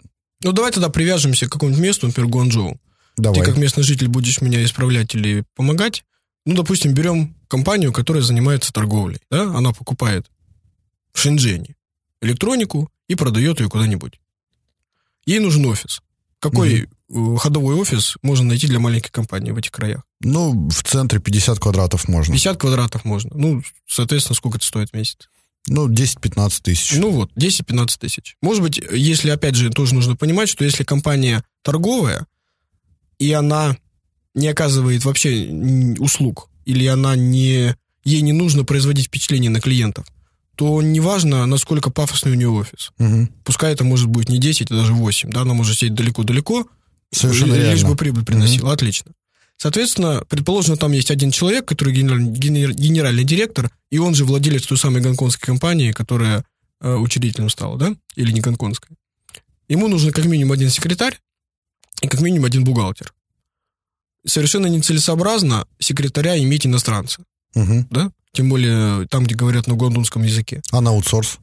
D: Ну, давай тогда привяжемся к какому-нибудь месту, например, Гуанчжоу.
B: Давай.
D: Ты как местный житель будешь меня исправлять или помогать. Ну, допустим, берем компанию, которая занимается торговлей. Да? Она покупает в Шэньчжэне электронику и продает ее куда-нибудь. Ей нужен офис. Какой э, ходовой офис можно найти для маленькой компании в этих краях?
B: Ну, в центре 50 квадратов можно.
D: 50 квадратов можно. Ну, соответственно, сколько это стоит в месяц?
B: Ну, 10-15 тысяч.
D: Ну вот, 10-15 тысяч. Может быть, если, опять же, тоже нужно понимать, что если компания торговая, и она не оказывает вообще услуг, или она не, ей не нужно производить впечатление на клиентов, то неважно, насколько пафосный у нее офис.
B: Мгм.
D: Пускай это может быть не 10, а даже 8, да, она может сидеть далеко-далеко,
B: Совершенно
D: лишь
B: реально.
D: бы прибыль приносила. Отлично. Соответственно, предположим, там есть один человек, который генеральный, генер- генеральный директор, и он же владелец той самой гонконгской компании, которая э, учредителем стала, да? Или не гонконгской. Ему нужен как минимум один секретарь и как минимум один бухгалтер. Совершенно нецелесообразно секретаря иметь иностранца,
B: Мгм.
D: да? Тем более там, где говорят на гондонском языке.
B: А на аутсорс?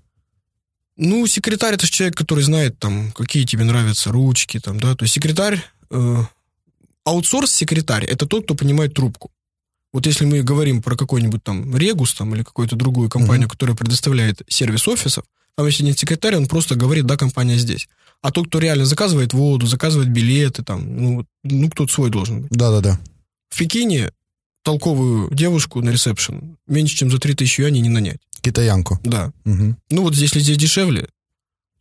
D: Ну, секретарь это же человек, который знает, там, какие тебе нравятся ручки, там, да. То есть секретарь, э, аутсорс-секретарь это тот, кто понимает трубку. Вот если мы говорим про какой-нибудь там Регус там, или какую-то другую компанию, которая предоставляет сервис офисов, там если нет секретарь, он просто говорит, да, компания здесь. А тот, кто реально заказывает воду, заказывает билеты, там, ну, ну кто-то свой должен быть.
B: Да-да-да.
D: В Пекине толковую девушку на ресепшн меньше, чем за 3000 юаней не нанять.
B: Китаянку.
D: Да.
B: Мгм.
D: Ну вот если здесь дешевле,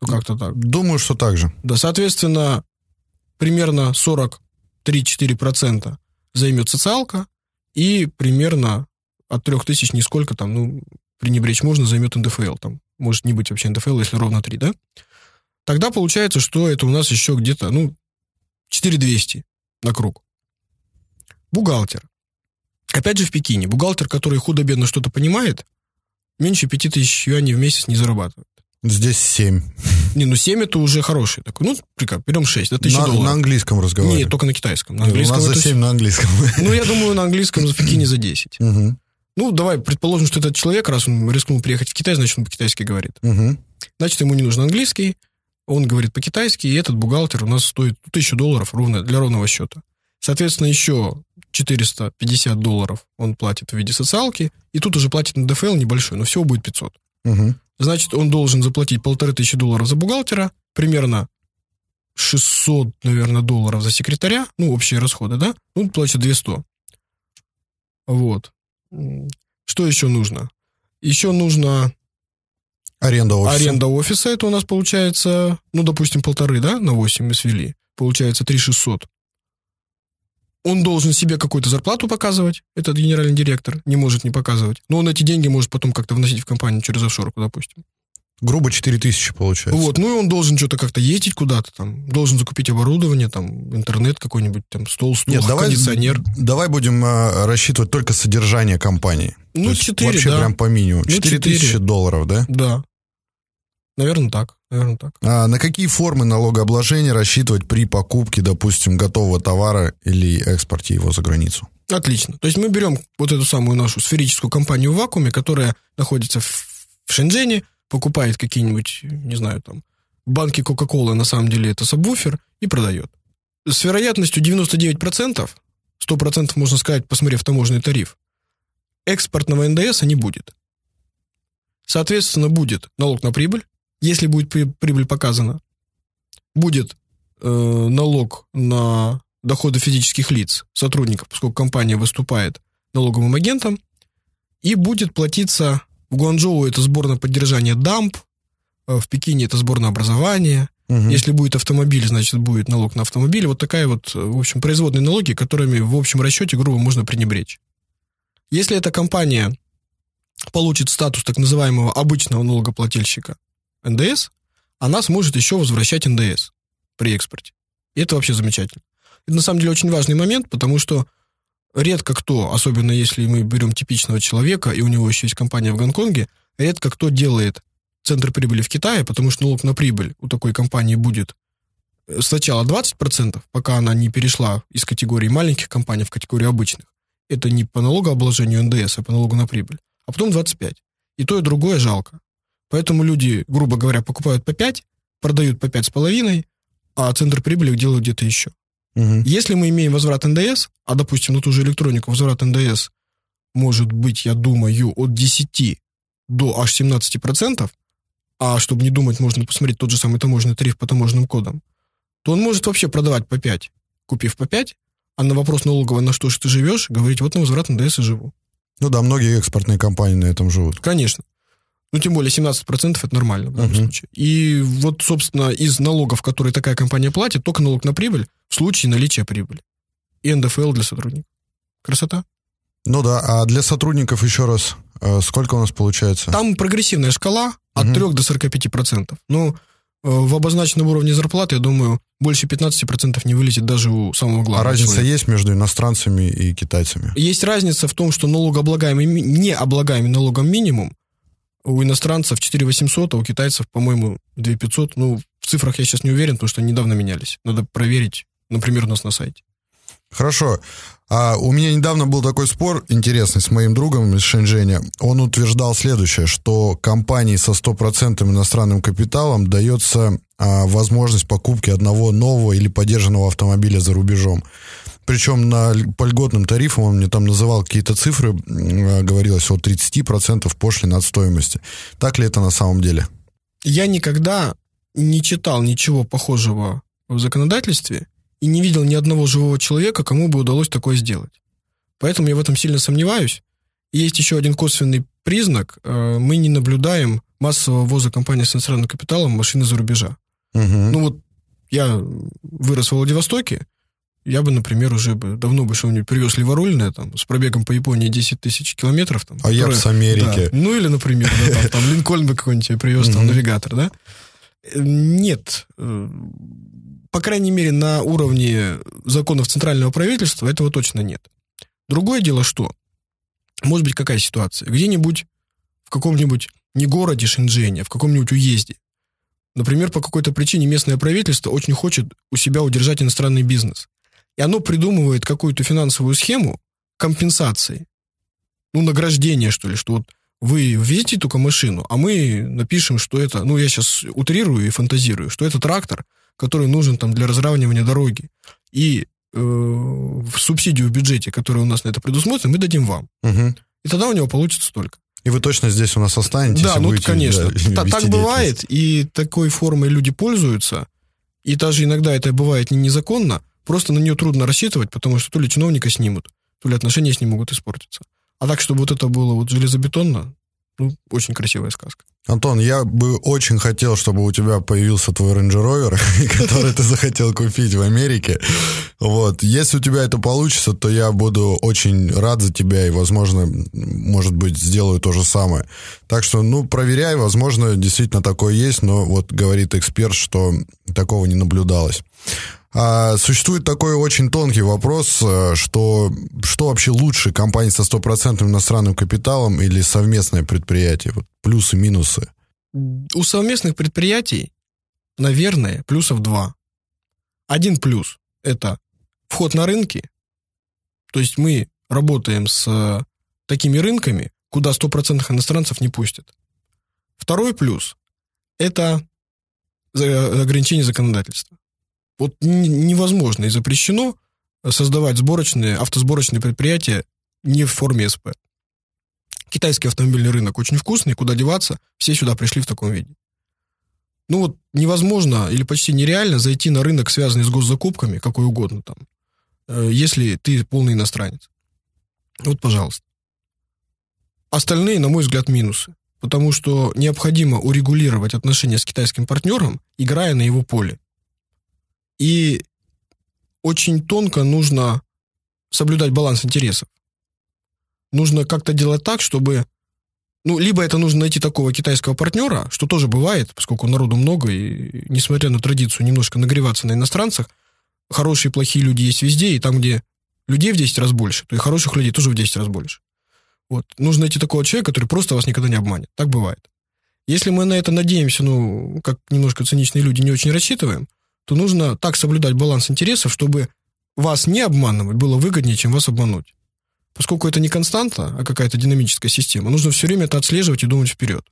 D: то как-то так.
B: Думаю, что так же.
D: Да, соответственно, примерно 43-4% займет социалка, и примерно от 3000 нисколько там, ну, пренебречь можно, займет НДФЛ. Там может не быть вообще НДФЛ, если ровно 3, да? Тогда получается, что это у нас еще где-то, ну, 4200 на круг. Бухгалтер. Опять же в Пекине. Бухгалтер, который худо-бедно что-то понимает, меньше 5000 юаней в месяц не зарабатывает.
B: Здесь 7.
D: Не, ну 7 это уже хороший такой. Ну, прикольно, берем 6, это 1000
B: На,
D: долларов.
B: на английском разговариваем.
D: Нет, только на китайском. На
B: У
D: английском
B: нас за
D: это
B: 7 на английском.
D: Ну, я думаю, на английском в Пекине за 10.
B: Мгм.
D: Ну, давай предположим, что этот человек, раз он рискнул приехать в Китай, значит, он по-китайски говорит. Значит, ему не нужен английский, он говорит по-китайски, и этот бухгалтер у нас стоит 1000 долларов ровно, для ровного счета. Соответственно, еще 450 долларов он платит в виде социалки, и тут уже платит НДФЛ небольшой, но всего будет 500.
B: Мгм.
D: Значит, он должен заплатить полторы тысячи долларов за бухгалтера, примерно 600, наверное, долларов за секретаря, ну, общие расходы, да? Ну, платит 200. Вот. Что еще нужно? Еще нужно
B: Аренда офиса.
D: аренда офиса, это у нас получается, ну, допустим, полторы, да, на 8 мы свели. Получается 3600. Он должен себе какую-то зарплату показывать, этот генеральный директор, не может не показывать. Но он эти деньги может потом как-то вносить в компанию через офшорку, допустим.
B: Грубо 4000 получается.
D: Вот, ну и он должен что-то как-то ездить куда-то там, должен закупить оборудование, там, интернет какой-нибудь, там, стол, стул,
B: Нет, давай,
D: кондиционер.
B: давай будем а, рассчитывать только содержание компании.
D: Ну,
B: То есть
D: 4,
B: Вообще
D: да.
B: прям по минимуму.
D: Ну,
B: 4000
D: 4.
B: долларов, да?
D: Да. Наверное, так. Наверное, так.
B: А на какие формы налогообложения рассчитывать при покупке, допустим, готового товара или экспорте его за границу?
D: Отлично. То есть мы берем вот эту самую нашу сферическую компанию в вакууме, которая находится в, в Шэньчжэне, покупает какие-нибудь, не знаю, там, банки Кока-Колы, на самом деле это сабвуфер, и продает. С вероятностью 99%, 100% можно сказать, посмотрев таможенный тариф, экспортного НДС не будет. Соответственно, будет налог на прибыль, если будет при- прибыль показана. Будет э, налог на доходы физических лиц, сотрудников, поскольку компания выступает налоговым агентом, и будет платиться в Гуанчжоу это сбор на поддержание дамп, э, в Пекине это сбор на образование,
B: Мгм.
D: если будет автомобиль, значит, будет налог на автомобиль. Вот такая вот, э, в общем, производные налоги, которыми в общем расчете, грубо, можно пренебречь. Если эта компания получит статус так называемого обычного налогоплательщика НДС, она сможет еще возвращать НДС при экспорте. И это вообще замечательно. Это на самом деле очень важный момент, потому что редко кто, особенно если мы берем типичного человека, и у него еще есть компания в Гонконге, редко кто делает центр прибыли в Китае, потому что налог на прибыль у такой компании будет э, сначала 20%, пока она не перешла из категории маленьких компаний в категорию обычных. Это не по налогообложению НДС, а по налогу на прибыль. А потом 25%. И то, и другое жалко. Поэтому люди, грубо говоря, покупают по 5, продают по 5,5, а центр прибыли делают где-то еще.
B: Мгм.
D: Если мы имеем возврат НДС, а, допустим, на ту же электронику возврат НДС может быть, я думаю, от 10 до аж 17%, а чтобы не думать, можно посмотреть тот же самый таможенный тариф по таможенным кодам, то он может вообще продавать по 5, купив по 5, а на вопрос налогового, на что же ты живешь, говорить, вот на возврат НДС и живу.
B: Ну да, многие экспортные компании на этом живут.
D: Конечно. Ну, тем более 17% это нормально в данном
B: Мгм.
D: случае. И вот, собственно, из налогов, которые такая компания платит, только налог на прибыль в случае наличия прибыли. И НДФЛ для сотрудников. Красота.
B: Ну да, а для сотрудников еще раз, э, сколько у нас получается?
D: Там прогрессивная шкала от
B: Мгм.
D: 3 до 45%. Но э, в обозначенном уровне зарплаты, я думаю, больше 15% не вылезет даже у самого
B: а
D: главного
B: разница
D: человека.
B: есть между иностранцами и китайцами?
D: Есть разница в том, что налогооблагаемый, ми- не облагаемый налогом минимум у иностранцев 4 800, а у китайцев, по-моему, 2 500. Ну, в цифрах я сейчас не уверен, потому что они недавно менялись. Надо проверить, например, у нас на сайте.
B: Хорошо. А у меня недавно был такой спор интересный с моим другом из Шэньчжэня. Он утверждал следующее, что компании со 100% иностранным капиталом дается а, возможность покупки одного нового или поддержанного автомобиля за рубежом. Причем на, по льготным тарифам он мне там называл какие-то цифры, а, говорилось от 30% пошлины от стоимости. Так ли это на самом деле?
D: Я никогда не читал ничего похожего в законодательстве и не видел ни одного живого человека, кому бы удалось такое сделать. Поэтому я в этом сильно сомневаюсь. И есть еще один косвенный признак. Э, Мы не наблюдаем массового ввоза компании с иностранным капиталом машины за рубежа.
B: Мгм.
D: Ну вот я вырос в Владивостоке, я бы, например, уже бы давно бы что-нибудь привез Леворульное, там, с пробегом по Японии 10 тысяч километров. Там,
B: а я бы
D: которое-
B: с Америки.
D: да. Ну, или, например, да, там, там Линкольн бы какой-нибудь тебе привез, там, навигатор, да? Э, Нет. Э, По крайней мере, на уровне законов центрального правительства этого точно нет. Другое дело, что может быть какая ситуация? Где-нибудь в каком-нибудь не городе Шэньчжэне, а в каком-нибудь уезде. Например, по какой-то причине местное правительство очень хочет у себя удержать иностранный бизнес. И оно придумывает какую-то финансовую схему компенсации ну, награждение, что ли, что вот вы везите только машину, а мы напишем, что это, ну, я сейчас утрирую и фантазирую, что это трактор, который нужен там для разравнивания дороги. И э, в субсидию в бюджете, которая у нас на это предусмотрена, мы дадим вам.
B: Мгм.
D: И тогда у него получится столько.
B: И вы точно здесь у нас останетесь?
D: Да, ну,
B: будете,
D: конечно.
B: да,
D: Та- так бывает, и такой формой люди пользуются. И даже иногда это бывает не незаконно, просто на нее трудно рассчитывать, потому что то ли чиновника снимут, то ли отношения с ним могут испортиться. А так, чтобы вот это было вот железобетонно, ну, очень красивая сказка.
B: Антон, я бы очень хотел, чтобы у тебя появился твой Range Rover, который ты захотел купить в Америке. Вот. Если у тебя это получится, то я буду очень рад за тебя и, возможно, может быть, сделаю то же самое. Так что, ну, проверяй, возможно, действительно такое есть, но вот говорит эксперт, что такого не наблюдалось. А, существует такой очень тонкий вопрос, э, что, что вообще лучше, компания со стопроцентным иностранным капиталом или совместное предприятие? Вот плюсы, минусы.
D: У совместных предприятий, наверное, плюсов два. Один плюс – это вход на рынки. То есть мы работаем с э, такими рынками, куда стопроцентных иностранцев не пустят. Второй плюс – это за- ограничение законодательства. Вот невозможно и запрещено создавать сборочные, автосборочные предприятия не в форме СП. Китайский автомобильный рынок очень вкусный, куда деваться, все сюда пришли в таком виде. Ну вот невозможно или почти нереально зайти на рынок, связанный с госзакупками, какой угодно там, э, если ты полный иностранец. Вот, пожалуйста. Остальные, на мой взгляд, минусы. Потому что необходимо урегулировать отношения с китайским партнером, играя на его поле. И очень тонко нужно соблюдать баланс интересов. Нужно как-то делать так, чтобы... Ну, либо это нужно найти такого китайского партнера, что тоже бывает, поскольку народу много, и несмотря на традицию немножко нагреваться на иностранцах, хорошие и плохие люди есть везде, и там, где людей в 10 раз больше, то и хороших людей тоже в 10 раз больше. Вот. Нужно найти такого человека, который просто вас никогда не обманет. Так бывает. Если мы на это надеемся, ну, как немножко циничные люди, не очень рассчитываем, то нужно так соблюдать баланс интересов, чтобы вас не обманывать было выгоднее, чем вас обмануть. Поскольку это не константа, а какая-то динамическая система, нужно все время это отслеживать и думать вперед.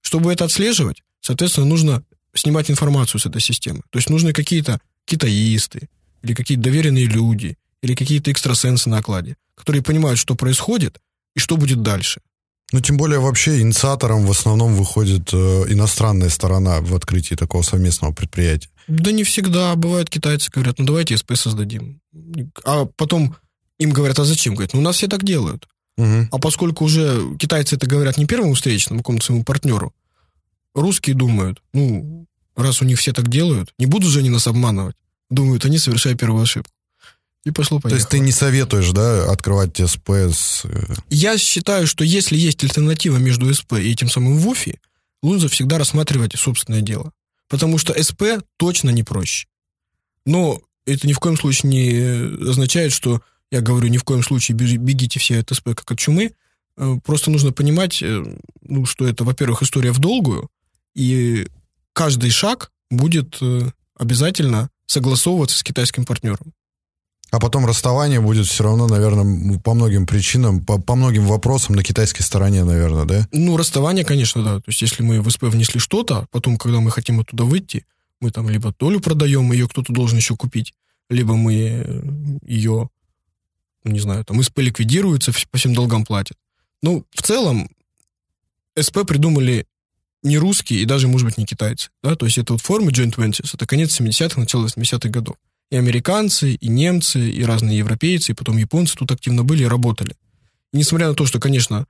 D: Чтобы это отслеживать, соответственно, нужно снимать информацию с этой системы. То есть нужны какие-то китаисты, или какие-то доверенные люди, или какие-то экстрасенсы на окладе, которые понимают, что происходит и что будет дальше.
B: Ну, тем более вообще инициатором в основном выходит э, иностранная сторона в открытии такого совместного предприятия.
D: Да не всегда. Бывают китайцы говорят, ну давайте СП создадим. А потом им говорят, а зачем? Говорят, ну у нас все так делают.
B: Мгм.
D: А поскольку уже китайцы это говорят не первому встречному, какому-то своему партнеру, русские думают, ну, раз у них все так делают, не будут же они нас обманывать. Думают, они совершают первую ошибку. И пошло
B: То
D: поехало.
B: есть ты не советуешь, да, открывать СП с... э,
D: Я считаю, что если есть альтернатива между СП и этим самым ВУФИ, лучше всегда рассматривать собственное дело. Потому что СП точно не проще. Но это ни в коем случае не означает, что я говорю, ни в коем случае беги- бегите все от СП как от чумы. Э, Просто нужно понимать, э, ну, что это, во-первых, история в долгую, и каждый шаг будет э, обязательно согласовываться с китайским партнером.
B: А потом расставание будет все равно, наверное, по многим причинам, по, по многим вопросам на китайской стороне, наверное, да?
D: Ну, расставание, конечно, да. То есть, если мы в СП внесли что-то, потом, когда мы хотим оттуда выйти, мы там либо долю продаем, ее кто-то должен еще купить, либо мы э, ее, не знаю, там СП ликвидируется, по всем долгам платит. Ну, в целом, СП придумали не русские и даже, может быть, не китайцы. Да? То есть, это вот формы joint ventures, это конец 70-х, начало 80-х годов. И американцы, и немцы, и разные европейцы, и потом японцы тут активно были и работали. И несмотря на то, что, конечно,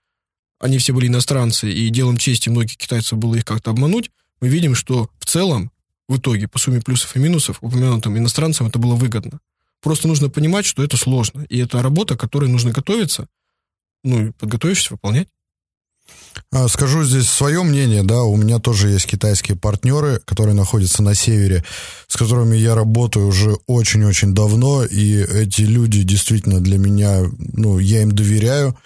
D: они все были иностранцы, и делом чести многих китайцев было их как-то обмануть, мы видим, что в целом, в итоге, по сумме плюсов и минусов, упомянутым иностранцам это было выгодно. Просто нужно понимать, что это сложно, и это работа, к которой нужно готовиться, ну, и подготовившись, выполнять.
B: А, Скажу здесь свое мнение, да, у меня тоже есть китайские партнеры, которые находятся на севере, с которыми я работаю уже очень-очень давно, и эти люди действительно для меня, ну, я им доверяю,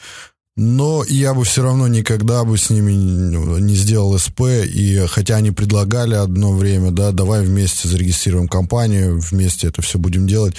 B: но я бы все равно никогда бы с ними не сделал СП, и хотя они предлагали одно время, да, давай вместе зарегистрируем компанию, вместе это все будем делать,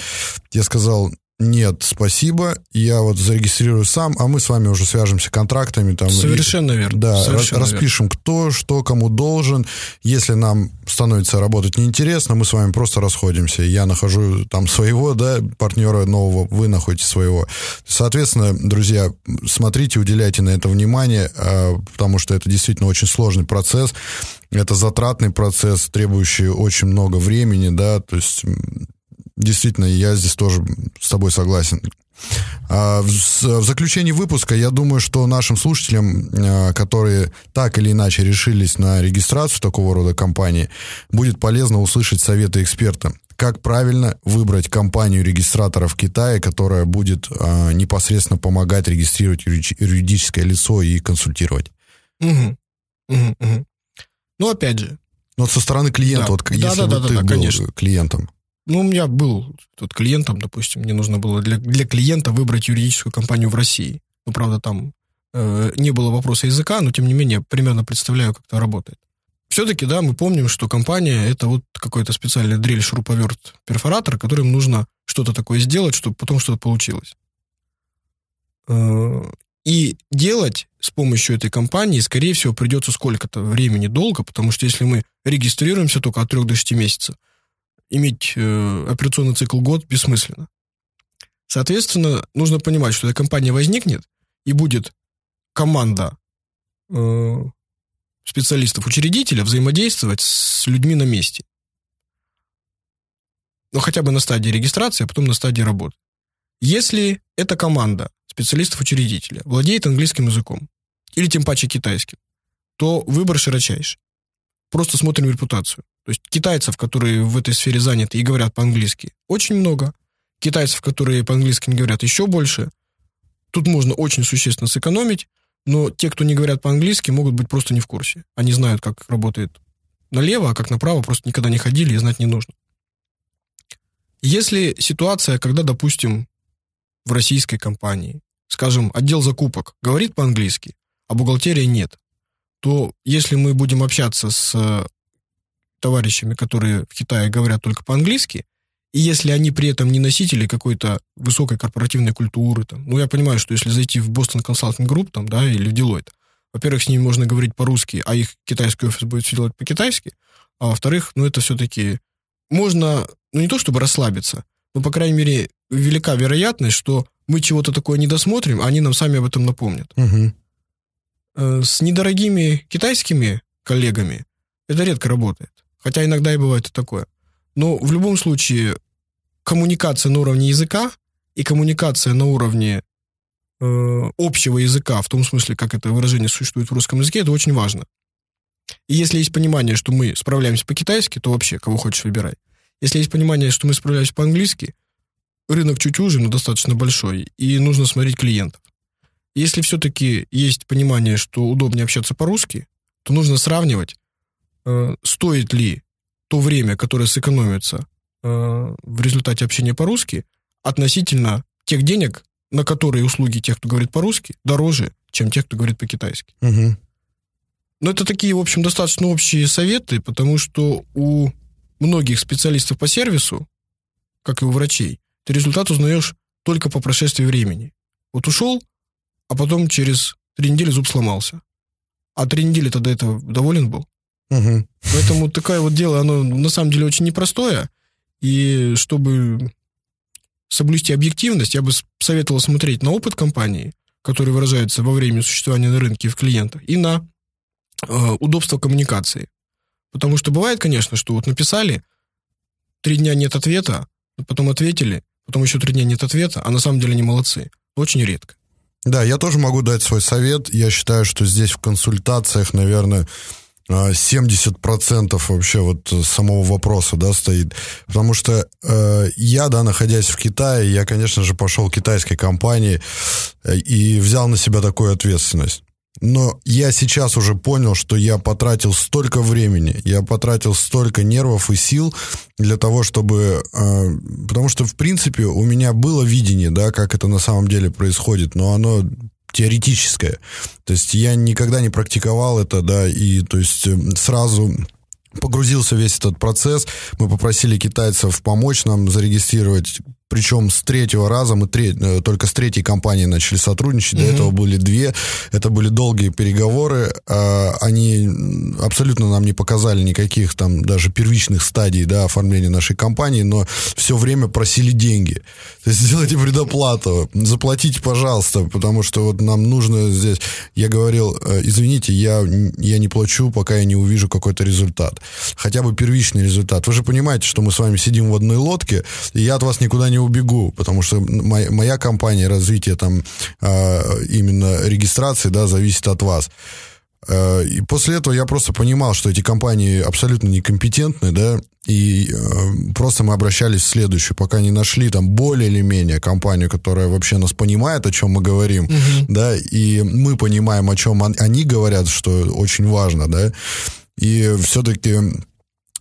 B: я сказал, нет, спасибо, я вот зарегистрирую сам, а мы с вами уже свяжемся контрактами. Там,
D: Совершенно
B: и,
D: верно.
B: Да,
D: Совершенно
B: распишем,
D: верно.
B: кто, что, кому должен. Если нам становится работать неинтересно, мы с вами просто расходимся. Я нахожу там своего, да, партнера нового, вы находите своего. Соответственно, друзья, смотрите, уделяйте на это внимание, а, потому что это действительно очень сложный процесс. Это затратный процесс, требующий очень много времени, да, то есть действительно, я здесь тоже с тобой согласен. А в, заключении выпуска я думаю, что нашим слушателям, а, которые так или иначе решились на регистрацию такого рода компании, будет полезно услышать советы эксперта. Как правильно выбрать компанию-регистратора в Китае, которая будет а, непосредственно помогать регистрировать юридическое лицо и консультировать?
D: Угу. Угу, угу. Ну, опять же.
B: Но вот со стороны клиента,
D: да.
B: вот
D: да,
B: если
D: да,
B: бы
D: да,
B: ты
D: да,
B: был
D: конечно.
B: клиентом.
D: Ну, у меня был тут клиентом, допустим, мне нужно было для, для клиента выбрать юридическую компанию в России. Ну, правда, там э, не было вопроса языка, но, тем не менее, примерно представляю, как это работает. Все-таки, да, мы помним, что компания — это вот какой-то специальный дрель, шуруповерт, перфоратор, которым нужно что-то такое сделать, чтобы потом что-то получилось. Э, и делать с помощью этой компании, скорее всего, придется сколько-то времени долго, потому что если мы регистрируемся только от 3 до 6 месяцев, иметь э, операционный цикл год бессмысленно. Соответственно, нужно понимать, что эта компания возникнет, и будет команда э, специалистов-учредителя взаимодействовать с людьми на месте. Ну, хотя бы на стадии регистрации, а потом на стадии работы. Если эта команда специалистов-учредителя владеет английским языком, или тем паче китайским, то выбор широчайший. Просто смотрим репутацию. То есть китайцев, которые в этой сфере заняты и говорят по-английски, очень много. Китайцев, которые по-английски не говорят, еще больше. Тут можно очень существенно сэкономить, но те, кто не говорят по-английски, могут быть просто не в курсе. Они знают, как работает налево, а как направо, просто никогда не ходили и знать не нужно. Если ситуация, когда, допустим, в российской компании, скажем, отдел закупок говорит по-английски, а бухгалтерия нет, то если мы будем общаться с товарищами, которые в Китае говорят только по-английски, и если они при этом не носители какой-то высокой корпоративной культуры, там, ну, я понимаю, что если зайти в Boston Consulting Group, там, да, или в Deloitte, во-первых, с ними можно говорить по-русски, а их китайский офис будет все делать по-китайски, а во-вторых, ну, это все-таки можно, ну, не то чтобы расслабиться, но, по крайней мере, велика вероятность, что мы чего-то такое не досмотрим, а они нам сами об этом напомнят.
B: Угу.
D: С недорогими китайскими коллегами это редко работает. Хотя иногда и бывает и такое. Но в любом случае коммуникация на уровне языка и коммуникация на уровне э, общего языка, в том смысле, как это выражение существует в русском языке, это очень важно. И если есть понимание, что мы справляемся по-китайски, то вообще кого хочешь выбирай. Если есть понимание, что мы справляемся по-английски, рынок чуть уже, но достаточно большой, и нужно смотреть клиентов. Если все-таки есть понимание, что удобнее общаться по-русски, то нужно сравнивать, стоит ли то время, которое сэкономится э, в результате общения по-русски, относительно тех денег, на которые услуги тех, кто говорит по-русски, дороже, чем тех, кто говорит по-китайски.
B: Угу.
D: Но это такие, в общем, достаточно общие советы, потому что у многих специалистов по сервису, как и у врачей, ты результат узнаешь только по прошествии времени. Вот ушел, а потом через три недели зуб сломался. А три недели тогда этого доволен был.
B: Угу.
D: Поэтому такое вот дело, оно на самом деле очень непростое. И чтобы соблюсти объективность, я бы советовал смотреть на опыт компании, который выражается во время существования на рынке и в клиентах, и на э, удобство коммуникации. Потому что бывает, конечно, что вот написали, три дня нет ответа, потом ответили, потом еще три дня нет ответа, а на самом деле они молодцы. Очень редко.
B: Да, я тоже могу дать свой совет. Я считаю, что здесь в консультациях, наверное, 70% вообще вот самого вопроса, да, стоит. Потому что э, я, да, находясь в Китае, я, конечно же, пошел к китайской компании э, и взял на себя такую ответственность. Но я сейчас уже понял, что я потратил столько времени, я потратил столько нервов и сил для того, чтобы... Э, потому что, в принципе, у меня было видение, да, как это на самом деле происходит, но оно теоретическое. То есть я никогда не практиковал это, да, и то есть сразу погрузился весь этот процесс. Мы попросили китайцев помочь нам зарегистрировать причем с третьего раза мы треть, э, только с третьей компанией начали сотрудничать. До
D: Мгм.
B: этого были две. Это были долгие переговоры. А, Они абсолютно нам не показали никаких там даже первичных стадий да, оформления нашей компании, но все время просили деньги. То есть сделайте предоплату, заплатите, пожалуйста, потому что вот нам нужно здесь... Я говорил, э, извините, я, я не плачу, пока я не увижу какой-то результат. Хотя бы первичный результат. Вы же понимаете, что мы с вами сидим в одной лодке, и я от вас никуда не убегу, потому что моя, моя компания, развитие там а, именно регистрации, да, зависит от вас. Э, И после этого я просто понимал, что эти компании абсолютно некомпетентны, да, и э, просто мы обращались в следующую, пока не нашли там более или менее компанию, которая вообще нас понимает, о чем мы говорим, да, и мы понимаем, о чем он- они говорят, что очень важно, да, и все-таки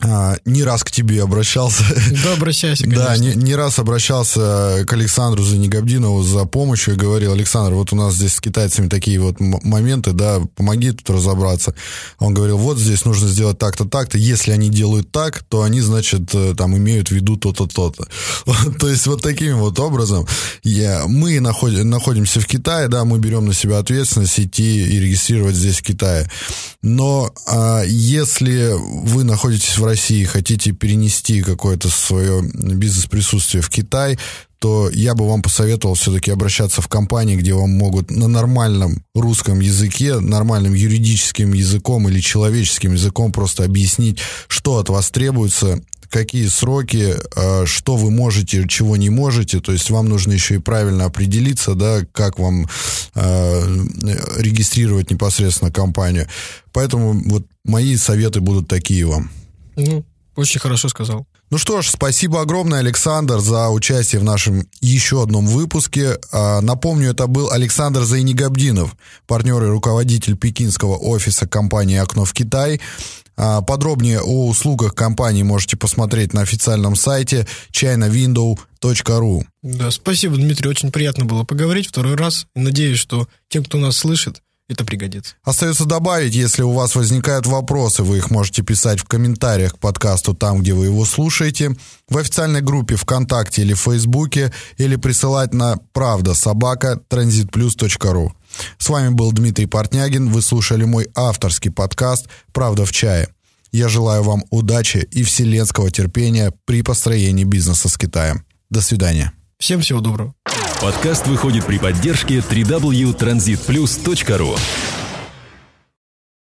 B: а, не раз к тебе обращался
D: Да, обращайся, конечно.
B: да, не, не раз обращался к Александру Занегобдинову за помощью и говорил, Александр, вот у нас здесь с китайцами такие вот моменты, да, помоги тут разобраться. Он говорил, вот здесь нужно сделать так-то, так-то. Если они делают так, то они, значит, э, там имеют в виду то-то, то-то. Вот, То есть вот таким вот образом я, мы наход- находимся в Китае, да, мы берем на себя ответственность идти и регистрировать здесь в Китае. Но а, если вы находитесь в России хотите перенести какое-то свое бизнес-присутствие в Китай, то я бы вам посоветовал все-таки обращаться в компании, где вам могут на нормальном русском языке, нормальным юридическим языком или человеческим языком просто объяснить, что от вас требуется, какие сроки, э, что вы можете, чего не можете. То есть вам нужно еще и правильно определиться, да, как вам э, регистрировать непосредственно компанию. Поэтому вот мои советы будут такие вам.
D: Ну, очень хорошо сказал.
B: Ну что ж, спасибо огромное, Александр, за участие в нашем еще одном выпуске. А, Напомню, это был Александр Зайнигабдинов, партнер и руководитель пекинского офиса компании «Окно в Китай». А, Подробнее о услугах компании можете посмотреть на официальном сайте chinawindow.ru.
D: Да, спасибо, Дмитрий, очень приятно было поговорить второй раз. Надеюсь, что тем, кто нас слышит, это пригодится.
B: Остается добавить, если у вас возникают вопросы, вы их можете писать в комментариях к подкасту там, где вы его слушаете, в официальной группе ВКонтакте или Фейсбуке, или присылать на правда собака транзитплюс.ру. С вами был Дмитрий Портнягин, вы слушали мой авторский подкаст «Правда в чае». Я желаю вам удачи и вселенского терпения при построении бизнеса с Китаем. До свидания.
D: Всем всего доброго.
A: Подкаст выходит при поддержке www.transitplus.ru